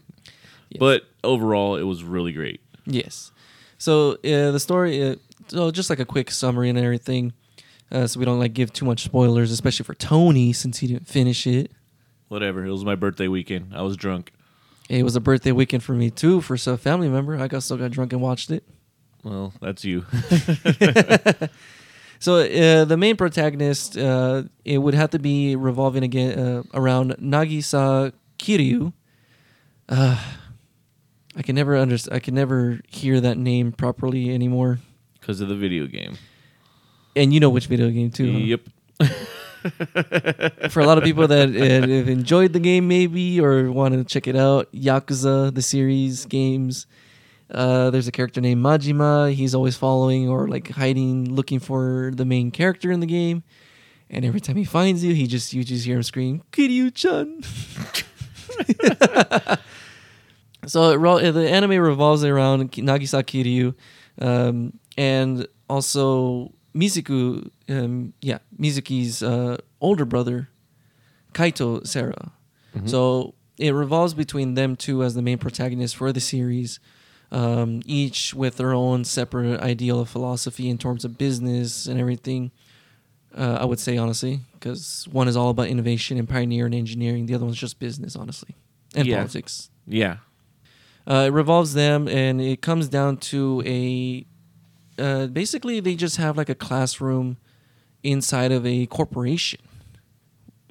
Yes. But overall, it was really great. Yes. So uh, the story, uh, so just like a quick summary and everything, uh, so we don't like give too much spoilers, especially for Tony since he didn't finish it. Whatever. It was my birthday weekend. I was drunk. It was a birthday weekend for me too, for a family member. I got still got drunk and watched it. Well, that's you. So uh, the main protagonist, uh, it would have to be revolving again uh, around Nagisa Kiryu. Uh, I can never understand. I can never hear that name properly anymore. Because of the video game. And you know which video game too? huh? Yep. For a lot of people that uh, have enjoyed the game, maybe or want to check it out, Yakuza the series games. Uh, there's a character named Majima. He's always following or like hiding, looking for the main character in the game. And every time he finds you, he just you just hear him scream, "Kiryu-chan!" so it, the anime revolves around Nagisa Kiryu, um, and also Mizuku. Um, yeah, Mizuki's uh, older brother, Kaito Sera. So it revolves between them two as the main protagonists for the series, um, each with their own separate ideal of philosophy in terms of business and everything. Uh, I would say honestly, because one is all about innovation and pioneer and engineering, the other one's just business, honestly, and Yeah. politics. Yeah. Uh, it revolves them, and it comes down to a. Uh, basically, they just have like a classroom inside of a corporation,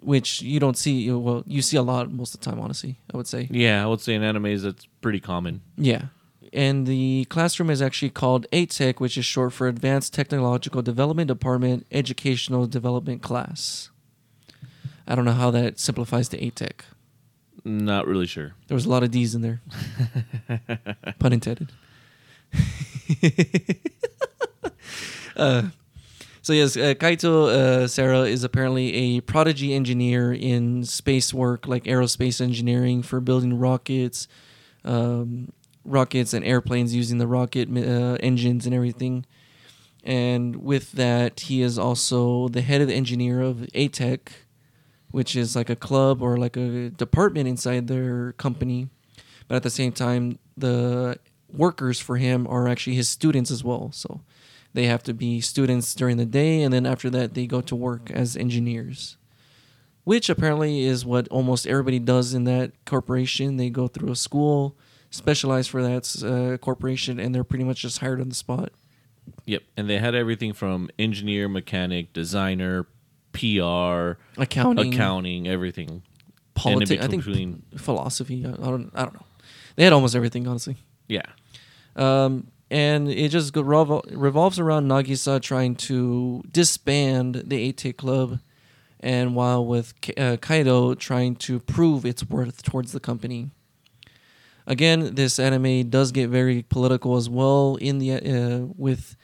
which you don't see. Well, you see a lot most of the time, honestly. I would say. Yeah, I would say in animes that's pretty common. Yeah. And the classroom is actually called ATEC, which is short for Advanced Technological Development Department Educational Development Class. I don't know how that simplifies to ATEC. Not really sure. There was a lot of D's in there. Pun intended. uh, so yes, uh, Kaito uh, Sera is apparently a prodigy engineer in space work, like aerospace engineering for building rockets, um, rockets and airplanes using the rocket uh, engines and everything. And with that, he is also the head of the engineer of ATEC, which is like a club or like a department inside their company. But at the same time, the workers for him are actually his students as well. So they have to be students during the day, and then after that, they go to work as engineers. Which apparently is what almost everybody does in that corporation. They go through a school specialized for that uh, corporation, and they're pretty much just hired on the spot. Yep, and they had everything from engineer, mechanic, designer, PR, Accounting, accounting, everything. politics. I think between, philosophy. I don't. I don't know. They had almost everything, honestly. yeah, Um, and it just revol- revolves around Nagisa trying to disband the Eight Club, and while with K- uh, Kaito trying to prove its worth towards the company. Again, this anime does get very political as well in the uh, with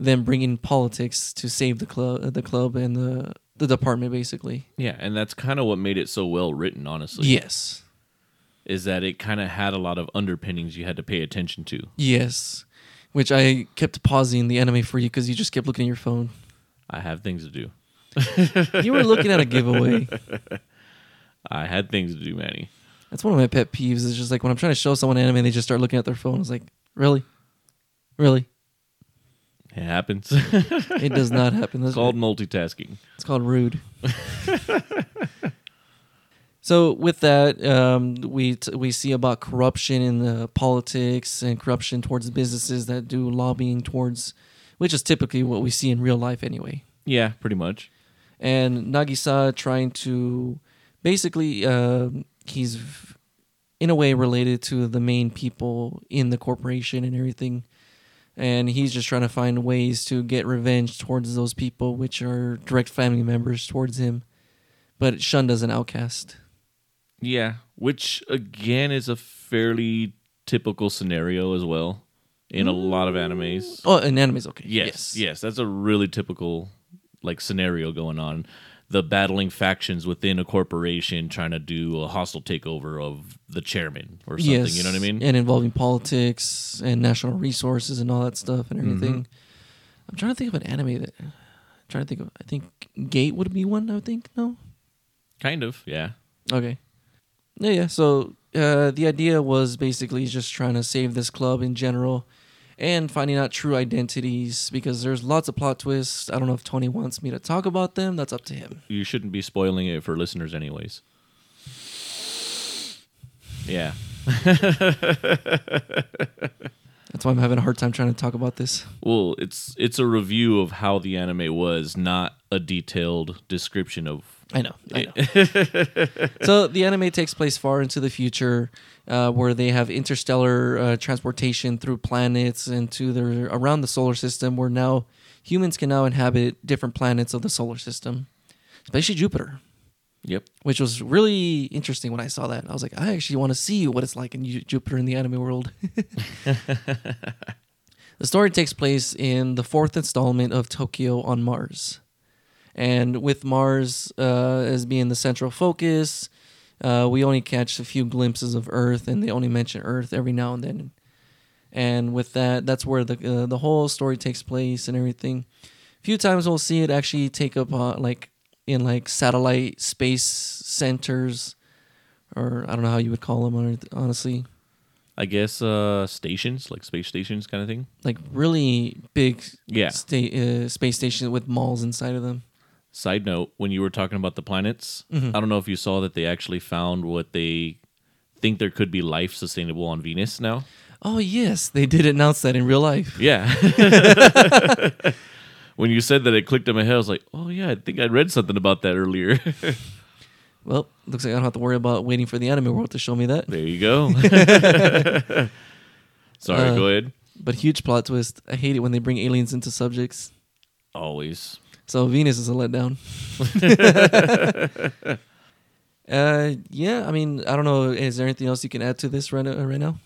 them bringing politics to save the club, the club and the the department, basically. yeah, and that's kind of what made it so well written. Honestly, Yes, is that it kind of had a lot of underpinnings you had to pay attention to. yes. Which I kept pausing the anime for you because you just kept looking at your phone. I have things to do. You were looking at a giveaway. I had things to do, Manny. That's one of my pet peeves. It's just like when I'm trying to show someone anime, and they just start looking at their phone. It's like, really, really. It happens. It does not happen. That's it's called multitasking. It's called rude. so with that, um, we t- we see about corruption in the politics and corruption towards businesses that do lobbying towards, which is typically what we see in real life anyway. Yeah, pretty much. and Nagisa trying to basically uh, he's in a way related to the main people in the corporation and everything. And he's just trying to find ways to get revenge towards those people which are direct family members towards him. But Shunda's an outcast. Yeah, which again is a fairly typical scenario as well in a lot of animes. oh and anime's okay. Yes, yes, that's a really typical like scenario going on. The battling factions within a corporation trying to do a hostile takeover of the chairman or something. Yes, You know what I mean? and involving politics and national resources and all that stuff and everything i'm trying to think of an anime that I'm trying to think of i think gate would be one i would think no Kind of, yeah. Okay. Yeah, yeah. So uh, the idea was basically just trying to save this club in general and finding out true identities because there's lots of plot twists. I don't know if Tony wants me to talk about them. That's up to him. You shouldn't be spoiling it for listeners, anyways. Yeah. That's why I'm having a hard time trying to talk about this. Well, it's it's a review of how the anime was, not a detailed description of. I know. I know. so the anime takes place far into the future, uh, where they have interstellar uh, transportation through planets and to their around the solar system, where now humans can now inhabit different planets of the solar system, especially Jupiter. Yep. which was really interesting when I saw that. I was like, I actually want to see what it's like in Ju- Jupiter in the anime world. the story takes place in the fourth installment of Tokyo on Mars. And with Mars uh, as being the central focus, uh, we only catch a few glimpses of Earth, and they only mention Earth every now and then. And with that, that's where the uh, the whole story takes place and everything. A few times we'll see it actually take up uh, like in like satellite space centers, or I don't know how you would call them honestly, I guess uh stations, like space stations kind of thing. like really big Yeah. sta- uh, space stations with malls inside of them. Side note, when you were talking about the planets, Mhm. I don't know if you saw that they actually found what they think there could be life sustainable on Venus now. Oh yes, they did announce that in real life. Yeah. when you said that, it clicked in my head. I was like, oh, yeah, I think I read something about that earlier. Well, looks like I don't have to worry about waiting for the anime world to show me that. there you go. Sorry, Uh, go ahead. But huge plot twist. I hate it when they bring aliens into subjects. Always. So Venus is a letdown. uh, yeah. I mean, I don't know. Is there anything else you can add to this right, uh, right now?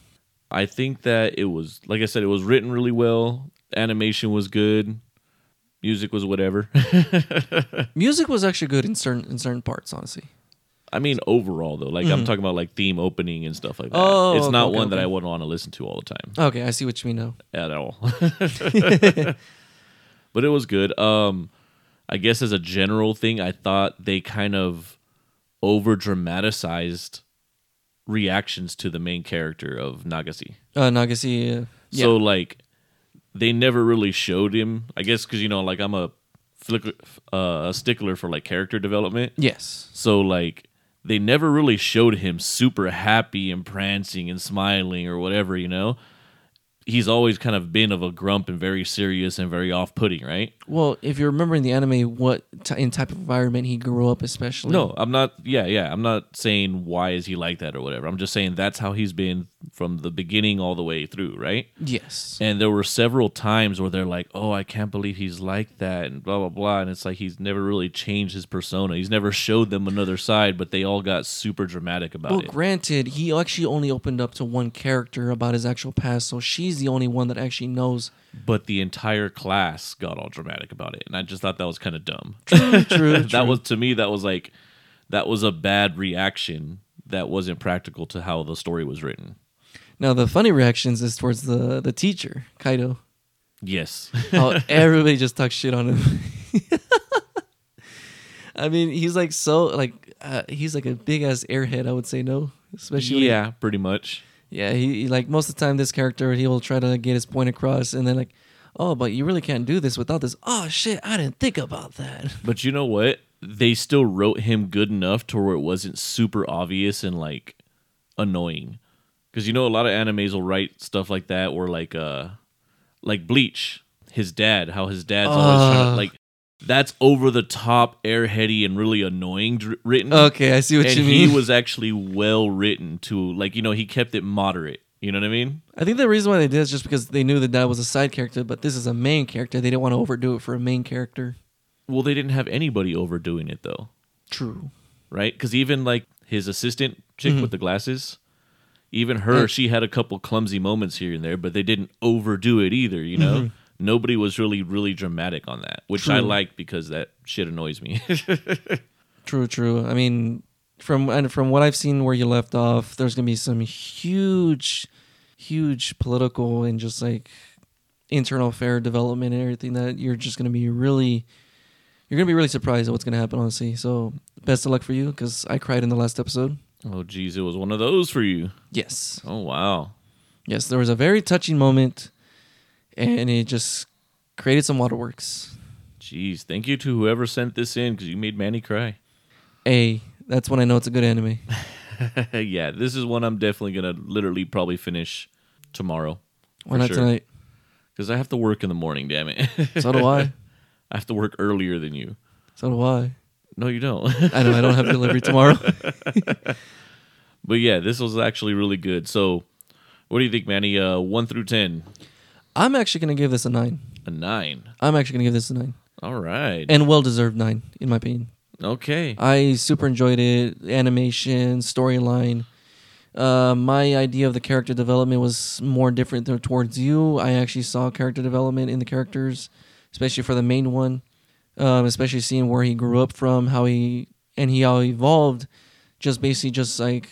I think that it was, like I said, it was written really well. Animation was good. Music was whatever. Music was actually good in certain in certain parts, honestly. I mean, overall though, like I'm talking about like theme opening and stuff like that. Mm-hmm. Oh, it's okay, not okay, one that. I wouldn't want to listen to all the time Okay, I see what you mean now. at all. but it was good. Um, I guess as a general thing, I thought they kind of over dramatized reactions to the main character of Nagasi. Uh, Nagasi. Uh, yeah. So like they never really showed him. I guess because you know like I'm a flicker, uh, a stickler for like character development. yes. So like they never really showed him super happy and prancing and smiling or whatever, you know. He's always kind of been of a grump and very serious and very off-putting, right? Well, if you remember in the anime, what t- in type of environment he grew up, especially. No, I'm not. Yeah, yeah. I'm not saying why is he like that or whatever. I'm just saying that's how he's been from the beginning all the way through, right? Yes. And there were several times where they're like, "Oh, I can't believe he's like that," and blah blah blah. And it's like he's never really changed his persona. He's never showed them another side, but they all got super dramatic about Well, it. Well, granted, he actually only opened up to one character about his actual past, so she's the only one that actually knows. But the entire class got all dramatic about it, and I just thought that was kind of dumb. True, true. that was to me that was like that was a bad reaction that wasn't practical to how the story was written. Now the funny reactions is towards the the teacher Kaito. Yes. How everybody just talks shit on him. I mean, he's like so like uh, he's like a big ass airhead. I would say no, especially he- yeah, pretty much. yeah. He, he like most of the time this character he will try to get his point across, and then like, oh, but you really can't do this without this. Oh shit, I didn't think about that. But you know what? They still wrote him good enough to where it wasn't super obvious and like annoying. Because you know a lot of animes will write stuff like that, or like uh, like Bleach, his dad, how his dad's always trying to like. That's over the top, airheady, and really annoying dr- written. Okay, I see what and you mean. he was actually well written to like you know he kept it moderate. You know what I mean? I think the reason why they did is just because they knew that dad was a side character, but this is a main character. They didn't want to overdo it for a main character. Well, they didn't have anybody overdoing it though, True. right? Because even like his assistant chick with the glasses, even her, she had a couple clumsy moments here and there, but they didn't overdo it either. You know, mm-hmm. nobody was really really dramatic on that, which I like because that shit annoys me. True, true. I mean, from and from what I've seen where you left off, there's gonna be some huge, huge political and just like internal affair development and everything that you're just gonna be really, you're gonna be really surprised at what's gonna happen. Honestly, so best of luck for you because I cried in the last episode. Oh, geez, it was one of those for you. Yes, Oh wow. yes, there was a very touching moment, and it just created some waterworks. Jeez, thank you to whoever sent this in because you made Manny cry. A, that's when I know it's a good anime. yeah, this is one I'm definitely gonna literally probably finish tomorrow. Why not sure. tonight? Because I have to work in the morning. Damn it! So do I. I have to work earlier than you. So do I. No, you don't. I know I don't have delivery tomorrow. but yeah, this was actually really good. So, what do you think, Manny? Uh, one through ten, I'm actually gonna give this a nine. a nine. I'm actually gonna give this a nine, All right. and well deserved nine in my opinion. okay. I super enjoyed it. Animation, storyline. Uh, my idea of the character development was more different th- towards you. I actually saw character development in the characters, especially for the main one. Um, especially seeing where he grew up from, how he and he how he evolved, just basically just like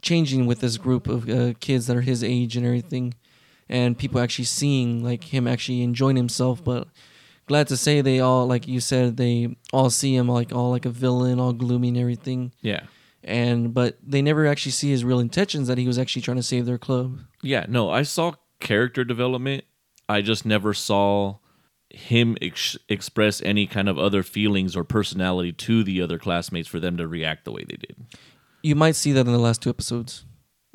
changing with this group of uh, kids that are his age and everything, and people actually seeing like him actually enjoying himself. But glad to say they all, like you said, they all see him like all like a villain, all gloomy and everything. Yeah. And but they never actually see his real intentions that he was actually trying to save their club. Yeah. No, I saw character development. I just never saw him ex- express any kind of other feelings or personality to the other classmates for them to react the way they did. You might see that in the last two episodes.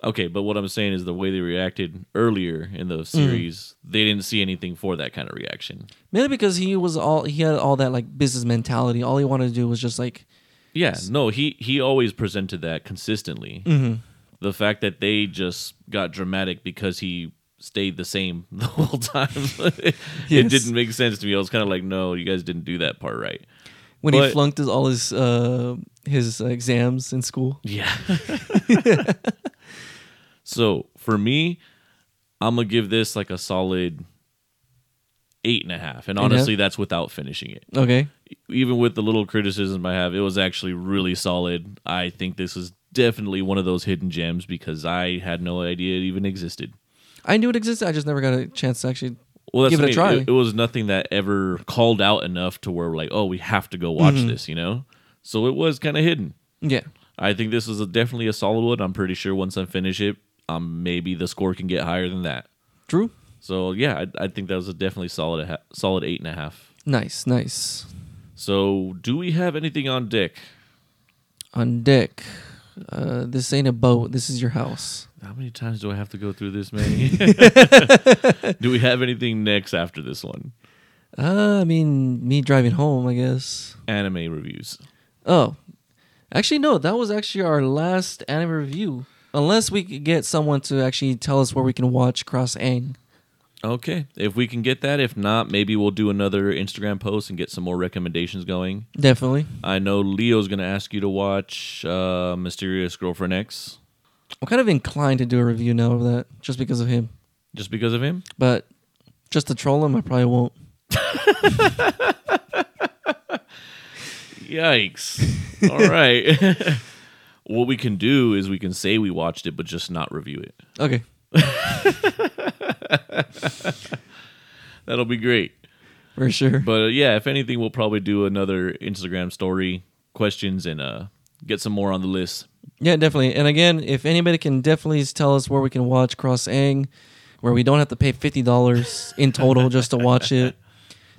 Okay, but what I'm saying is the way they reacted earlier in the mm. series, they didn't see anything for that kind of reaction. Mainly because he was all he had all that like business mentality. All he wanted to do was just like Yeah, no, he he always presented that consistently. Mm-hmm. The fact that they just got dramatic because he stayed the same the whole time, it Yes. didn't make sense to me. I was kind of like, no, you guys didn't do that part right. when he flunked his, all his uh, his uh, exams in school. Yeah. so for me, I'm gonna give this like a solid eight and a half, and Eight and a honestly, that's without finishing it. Okay. even with the little criticism I have, it was actually really solid. I think this is definitely one of those hidden gems because I had no idea it even existed. I knew it existed. I just never got a chance to actually. Well, that's Give it a I mean. try. It, it was nothing that ever called out enough to where we're like, oh, we have to go watch Mm-hmm. this, you know. So it was kind of hidden. Yeah. I think this is a, definitely a solid one. I'm pretty sure once I finish it, um, maybe the score can get higher than that. True. So yeah, I, I think that was a definitely solid, a ha- solid eight and a half. Nice, nice. So do we have anything on deck? On deck. Uh, this ain't a boat. This is your house. How many times do I have to go through this, Manny? do we have anything next after this one? Uh, I mean, me driving home, I guess. Anime reviews. Oh, actually, no. That was actually our last anime review. Unless we could get someone to actually tell us where we can watch Cross Ange. Okay, if we can get that. If not, maybe we'll do another Instagram post and get some more recommendations going. Definitely. I know Leo's gonna ask you to watch uh, Mysterious Girlfriend X I'm kind of inclined to do a review now of that just because of him. just because of him. But just to troll him, I probably won't. Yikes! All right. what we can do is we can say we watched it, but just not review it. Okay. That'll be great. For sure. But uh, yeah, if anything, we'll probably do another Instagram story questions and uh, get some more on the list. Yeah, definitely. And again, if anybody can definitely tell us where we can watch Cross Ange, where we don't have to pay fifty dollars in total just to watch it,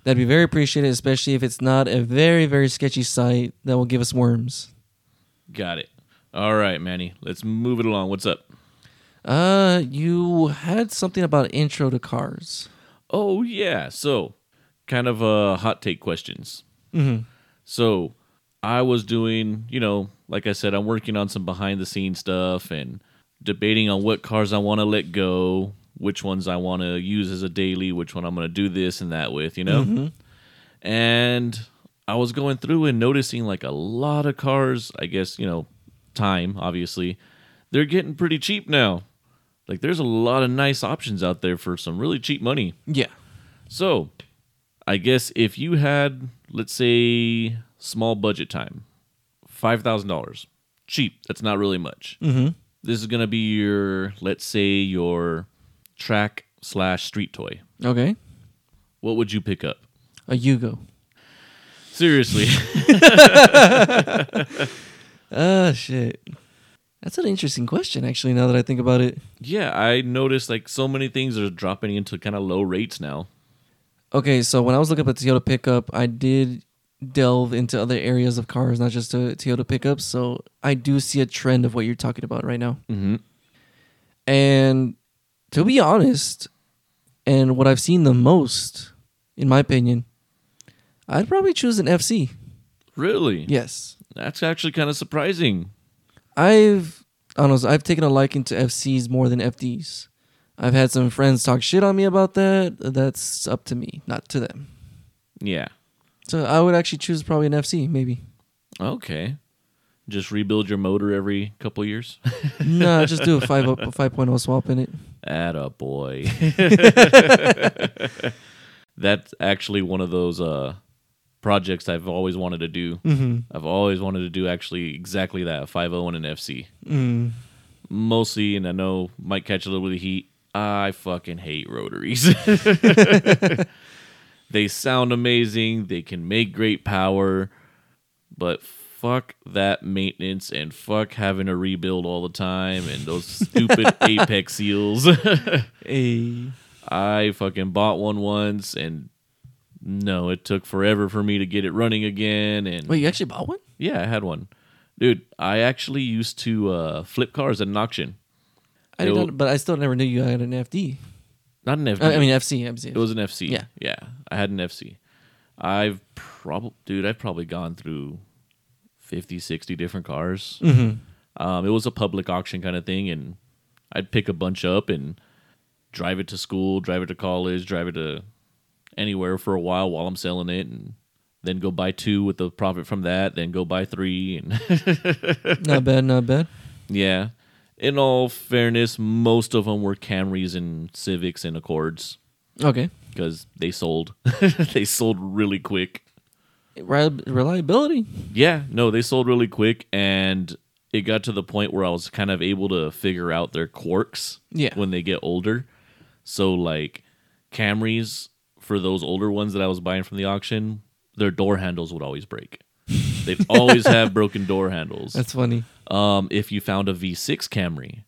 that'd be very appreciated, especially if it's not a very, very sketchy site that will give us worms. Got it. All right, Manny. Let's move it along. What's up? Uh you had something about intro to cars. Oh yeah. So, kind of uh, hot take questions. Mm-hmm. So, I was doing, you know, like I said, I'm working on some behind the scenes stuff and debating on what cars I want to let go, which ones I want to use as a daily, which one I'm going to do this and that with, you know? Mm-hmm. And I was going through and noticing like a lot of cars, I guess, you know, time, obviously, they're getting pretty cheap now. Like there's a lot of nice options out there for some really cheap money. Yeah. So, I guess if you had, let's say, small budget time, five thousand dollars, cheap. That's not really much. Mm-hmm. This is gonna be your, let's say, your track slash street toy. Okay. What would you pick up? A Yugo. Seriously, Ah shit. That's an interesting question actually now that I think about it. yeah, I noticed like so many things are dropping into kind of low rates now. Okay, so when I was looking up at Toyota pickup, I did delve into other areas of cars, not just to Toyota pickups. So I do see a trend of what you're talking about right now. Mm-hmm. And to be honest, and what I've seen the most, in my opinion, I'd probably choose an FC. Really? Yes. That's actually kind of surprising. I've I I've taken a liking to FCs more than FDs. I've had some friends talk shit on me about that. That's up to me, not to them. Yeah. So I would actually choose probably an FC, maybe. Okay. Just rebuild your motor every couple years. no, just do a 5 a 5.0 swap in it. At a boy. That's actually one of those uh, projects I've always wanted to do. Mm-hmm. I've always wanted to do actually exactly that 5.0 and an FC. Mm. Mostly, and I know might catch a little bit of heat. I fucking hate rotaries. they sound amazing. They can make great power, but fuck that maintenance and fuck having to rebuild all the time and those stupid apex seals. Hey. I fucking bought one once and no, it took forever for me to get it running again and Wait, you actually bought one? yeah, I had one. Dude, I actually used to uh, flip cars at an auction. I It did will- not, but I still never knew you had an FD. Not an FD. I mean FC, FC. it was an FC. Yeah. Yeah. I had an FC. I've probably, dude, I've probably gone through 50, 60 different cars. Mm-hmm. Um, it was a public auction kind of thing, and I'd pick a bunch up and drive it to school, drive it to college, drive it to anywhere for a while while I'm selling it, and then go buy two with the profit from that, then go buy three, and not bad, not bad. yeah. In all fairness, most of them were Camrys and Civics and Accords Okay. because they sold. they sold really quick. Reliability. Yeah, no, they sold really quick, and it got to the point where I was kind of able to figure out their quirks Yeah. when they get older. So, like Camrys, for those older ones that I was buying from the auction, their door handles would always break. They'd always have broken door handles. That's funny. Um, if you found a V6 Camry,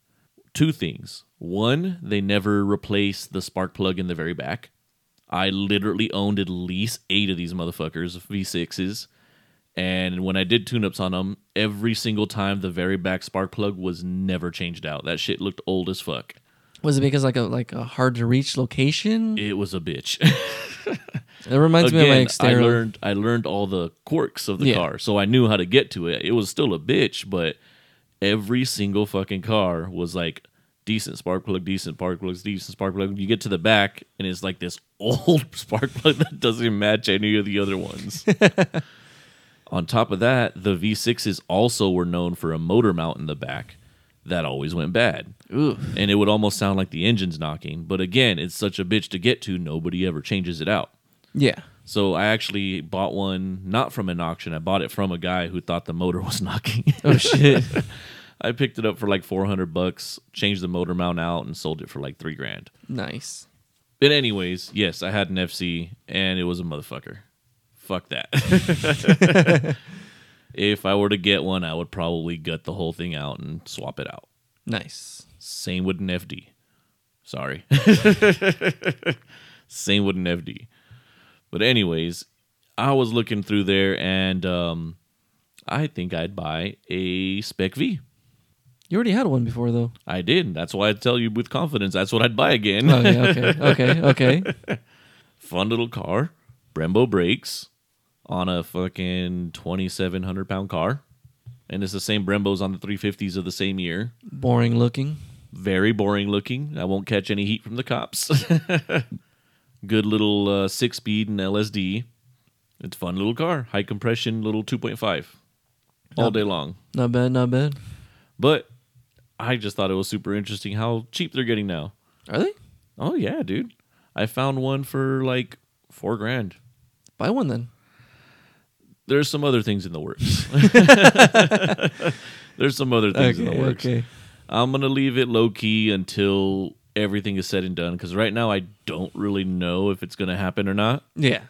two things. One, they never replaced the spark plug in the very back. I literally owned at least eight of these motherfuckers, V6s. And when I did tune ups on them, every single time the very back spark plug was never changed out. That shit looked old as fuck. Was it because like a like a hard to reach location? It was a bitch. It reminds me of my Again, I learned I learned all the quirks of the Yeah. car, so I knew how to get to it. It was still a bitch, but every single fucking car was like decent spark plug, decent spark plugs, decent spark plug. You get to the back, and it's like this old spark plug that doesn't match any of the other ones. On top of that, the V6s also were known for a motor mount in the back that always went bad. Ooh. And it would almost sound like the engine's knocking. But again, it's such a bitch to get to, nobody ever changes it out. Yeah. So I actually bought one not from an auction. I bought it from a guy who thought the motor was knocking. Oh shit. I picked it up for like 400 bucks, changed the motor mount out and sold it for like 3 grand. nice. But anyways, yes, I had an FC and it was a motherfucker. Fuck that. if I were to get one, I would probably gut the whole thing out and swap it out. Nice. Same with an FD. Sorry. Same with an FD. But anyways, I was looking through there and um, I think I'd buy a Spec V. You already had one before though. I did. That's why I tell you with confidence that's what I'd buy again. Oh yeah, okay. Okay, okay. Fun little car. Brembo brakes on a fucking 2,700 pound car. And it's the same Brembos on the 350s of the same year. Boring looking. very boring looking. I won't catch any heat from the cops. Good little uh, six speed and LSD. It's a fun little car. High compression, little 2.5 all Yep. day long. Not bad, not bad. But I just thought it was super interesting how cheap they're getting now. Are they? Oh, yeah, dude. I found one for like four grand. Buy one then. There's some other things in the works. There's some other things in the works. okay. I'm gonna leave it low key until everything is said and done. Because right now I don't really know if it's gonna happen or not, Yeah.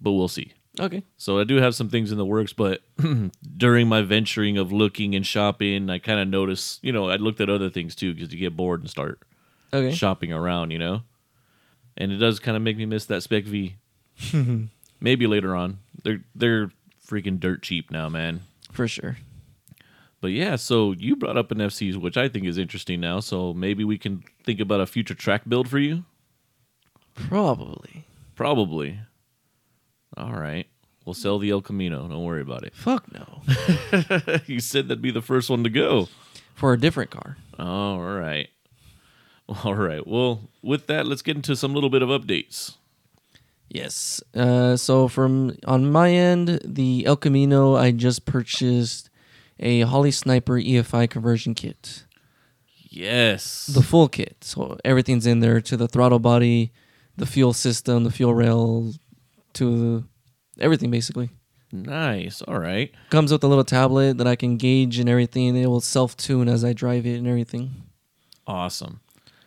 but we'll see. Okay. So I do have some things in the works, but during my venturing of looking and shopping, I kind of noticed, you know, I looked at other things too because you get bored and start Okay. shopping around, you know. And it does kind of make me miss that Spec V. Maybe later on. They're they're freaking dirt cheap now, man. For sure. But yeah, so you brought up an FCs, which I think is interesting now. So maybe we can think about a future track build for you. Probably. Probably. All right, we'll sell the El Camino. Don't worry about it. Fuck no. you said that'd be the first one to go. For a different car. All right. All right. Well, with that, let's get into some little bit of updates. Yes. Uh, so from on my end, the El Camino, I just purchased a Holley Sniper EFI conversion kit, Yes. the full kit. So everything's in there to the throttle body, the fuel system, the fuel rail, to everything basically. nice. All right. Comes with a little tablet that I can gauge and everything. It will self tune as I drive it and everything. Awesome.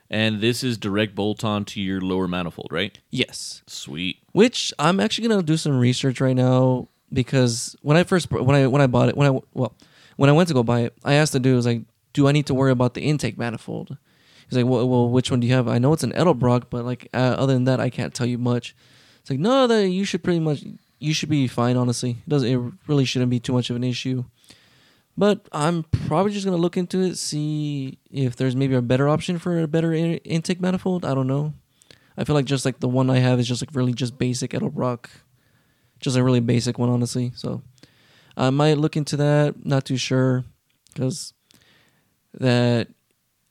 And this is direct bolt on to your lower manifold, right? Yes. Sweet. which I'm actually gonna do some research right now because when I first when I when I bought it when I well when I went to go buy it, I asked the dude, I was like, "Do I need to worry about the intake manifold?" He's like, "Well, well which one do you have?" I know it's an Edelbrock, but like uh, other than that, I can't tell you much. It's like, no, that you should pretty much you should be fine. Honestly, it doesn't it really shouldn't be too much of an issue. But I'm probably just gonna look into it, see if there's maybe a better option for a better in- intake manifold. I don't know. I feel like just like the one I have is just like really just basic Edelbrock, just a really basic one, honestly. So I might look into that. Not too sure because that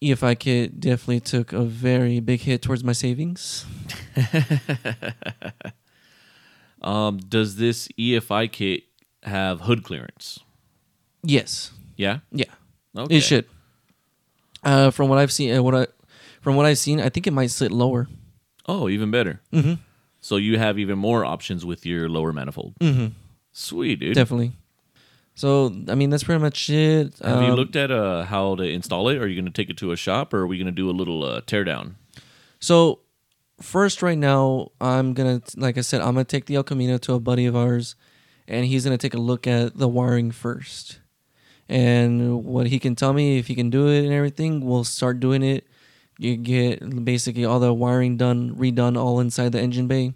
EFI kit definitely took a very big hit towards my savings. Um, does this EFI kit have hood clearance? Yes, Yeah. yeah, Okay. it should. Uh, from what I've seen, uh, what I from what I've seen, I think it might sit lower. Oh, even better. Mm-hmm. So you have even more options with your lower manifold. Mm-hmm. Sweet, dude. Definitely. So I mean, that's pretty much it. Have you Um, looked at uh, how to install it? Are you going to take it to a shop, or are we going to do a little uh, teardown? So, first, right now, I'm gonna, like I said, I'm gonna take the El Camino to a buddy of ours, and he's gonna take a look at the wiring first. And what he can tell me if he can do it and everything, we'll start doing it. You get basically all the wiring done, redone, all inside the engine bay.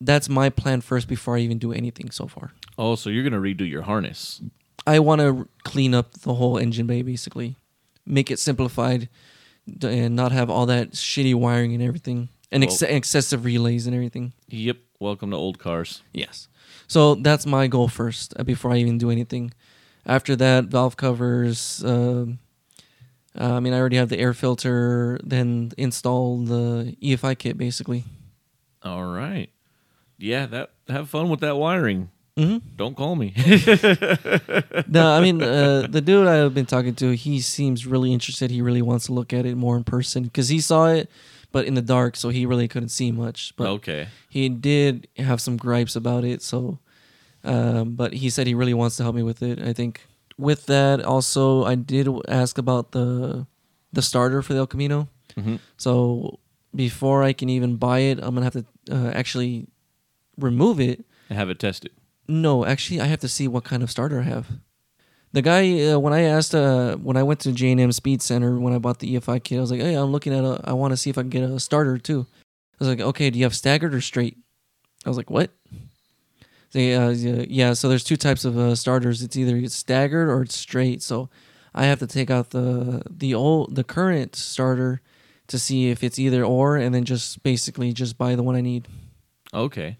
That's my plan first before I even do anything so far. Oh, so you're gonna redo your harness? I want to clean up the whole engine bay basically, make it simplified, d- and not have all that shitty wiring and everything, and ex- Well- excessive relays and everything. Yep. Welcome to old cars. Yes. So that's my goal first uh, before I even do anything. After that, valve covers. um uh, I mean, I already have the air filter. Then install the EFI kit basically. All right. Yeah. That. Have fun with that wiring. Hmm Don't call me. no, I mean uh, the dude I've been talking to. He seems really interested. He really wants to look at it more in person because he saw it, but in the dark, so he really couldn't see much. But okay. he did have some gripes about it. So, um, but he said he really wants to help me with it. I think with that also, I did ask about the the starter for the El Camino. hmm So before I can even buy it, I'm gonna have to uh, actually remove it. And Have it tested. No, actually, I have to see what kind of starter I have. The guy, uh, when I asked, uh, when I went to J and M Speed Center when I bought the EFI kit, I was like, "Hey, I'm looking at a. I want to see if I can get a starter too." I was like, "Okay, do you have staggered or straight?" I was like, "What?" They, uh, yeah, so there's two types of uh, starters. It's either it's staggered or it's straight. So I have to take out the the old the current starter to see if it's either or, and then just basically just buy the one I need. Okay.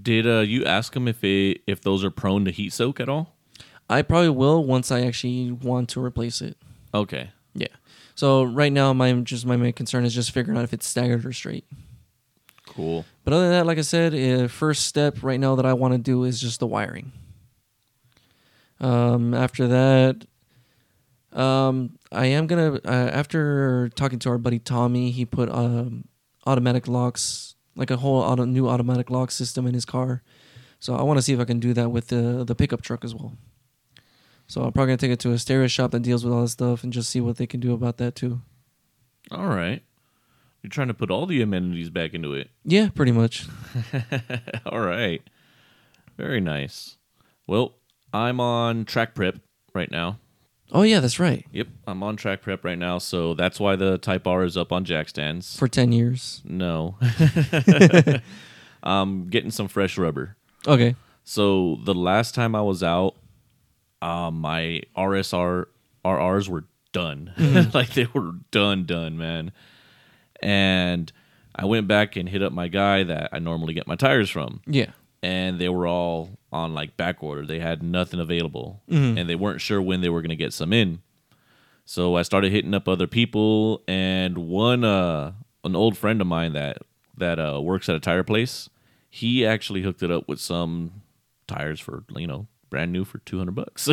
Did uh, you ask them if it if those are prone to heat soak at all? I probably will once I actually want to replace it. Okay. Yeah. So right now, my just my main concern is just figuring out if it's staggered or straight. Cool. But other than that, like I said, uh, first step right now that I want to do is just the wiring. Um, after that, um, I am gonna uh, after talking to our buddy Tommy, he put um, automatic locks, like a whole auto, new automatic lock system in his car. So I want to see if I can do that with the the pickup truck as well. So I'm probably gonna take it to a stereo shop that deals with all this stuff and just see what they can do about that too. All right. You're trying to put all the amenities back into it. Yeah, pretty much. all right. Very nice. Well, I'm on track prep right now. Oh yeah, that's right. Yep, I'm on track prep right now, so that's why the Type R is up on jack stands. For ten years. no. I'm getting some fresh rubber. Okay. So the last time I was out, um, my RSR RRs were done. like they were done, done, man. And I went back and hit up my guy that I normally get my tires from, Yeah. And they were all on like back order. They had nothing available, Mhm. and they weren't sure when they were gonna get some in. So I started hitting up other people, and one uh, an old friend of mine that that uh, works at a tire place, he actually hooked it up with some tires for you know brand new for 200 bucks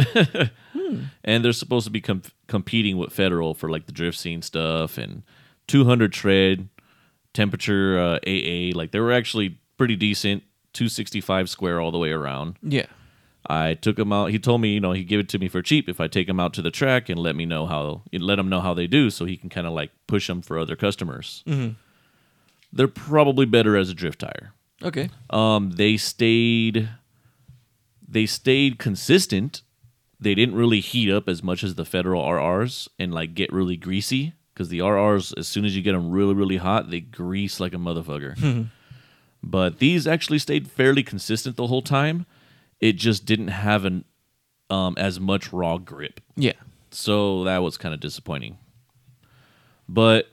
and they're supposed to be com- competing with federal for like the drift scene stuff and 200 tread temperature uh, aa like they were actually pretty decent 265 square all the way around Yeah. i took him out he told me you know he'd give it to me for cheap if i take him out to the track and let me know how let him know how they do so he can kind of like push them for other customers Mhm. they're probably better as a drift tire Okay. um, they stayed they stayed consistent. They didn't really heat up as much as the federal RRs and like get really greasy because the RRs, as soon as you get them really really hot, they grease like a motherfucker. But these actually stayed fairly consistent the whole time. It just didn't have an um, as much raw grip, Yeah. so that was kind of disappointing. But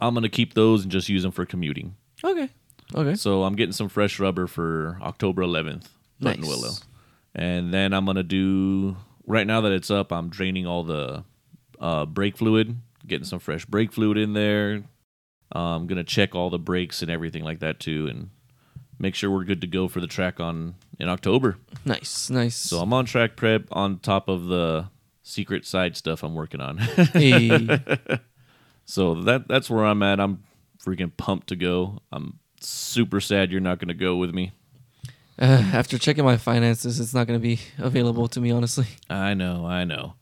I'm gonna keep those and just use them for commuting. Okay. Okay. So I'm getting some fresh rubber for October 11th, Nice. Buttonwillow. And then I'm to do, right now that it's up, I'm draining all the uh, brake fluid, getting some fresh brake fluid in there. Uh, I'm going to check all the brakes and everything like that too and make sure we're good to go for the track on in October. Nice. Nice. So I'm on track prep on top of the secret side stuff I'm working on. Hey. So that that's where I'm at. I'm freaking pumped to go. I'm super sad you're not going to go with me. Uh, after checking my finances, it's not going to be available to me, honestly. I know, I know.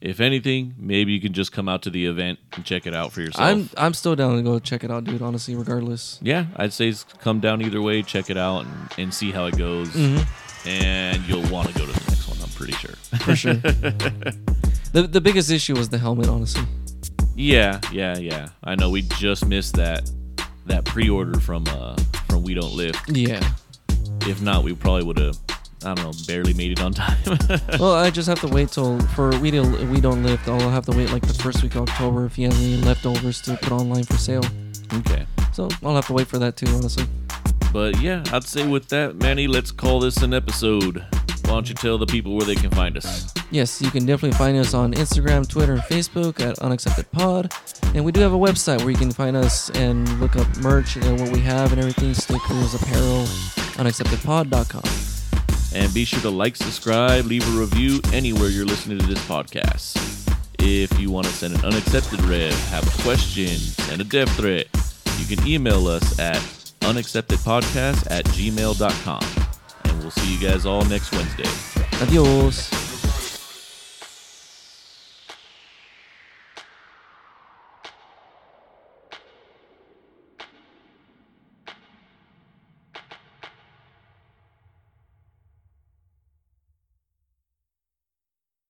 If anything, maybe you can just come out to the event and check it out for yourself. I'm I'm still down to go check it out, dude. Honestly, regardless. yeah, I'd say come down either way, check it out, and, and see how it goes. Mhm. and you'll want to go to the next one. I'm pretty sure. for sure. the the biggest issue was the helmet, honestly. Yeah, yeah, yeah. I know we just missed that that pre-order from uh from We Don't Lift. Yeah. If not, we probably would have I don't know, barely made it on time. Well, I just have to wait till for we don't we don't lift. I'll have to wait like the first week of October if he has any leftovers to put online for sale. okay. So I'll have to wait for that too, honestly. But yeah, I'd say with that, Manny, let's call this an episode. Why don't you tell the people where they can find us? Yes, you can definitely find us on Instagram, Twitter, and Facebook at Unaccepted Pod. And we do have a website where you can find us and look up merch and what we have and everything stickers, apparel, unacceptedpod.com. And be sure to like, subscribe, leave a review anywhere you're listening to this podcast. If you want to send an unaccepted rev, have a question, send a death threat, you can email us at unacceptedpodcast at gmail.com. And we'll see you guys all next Wednesday. Adios.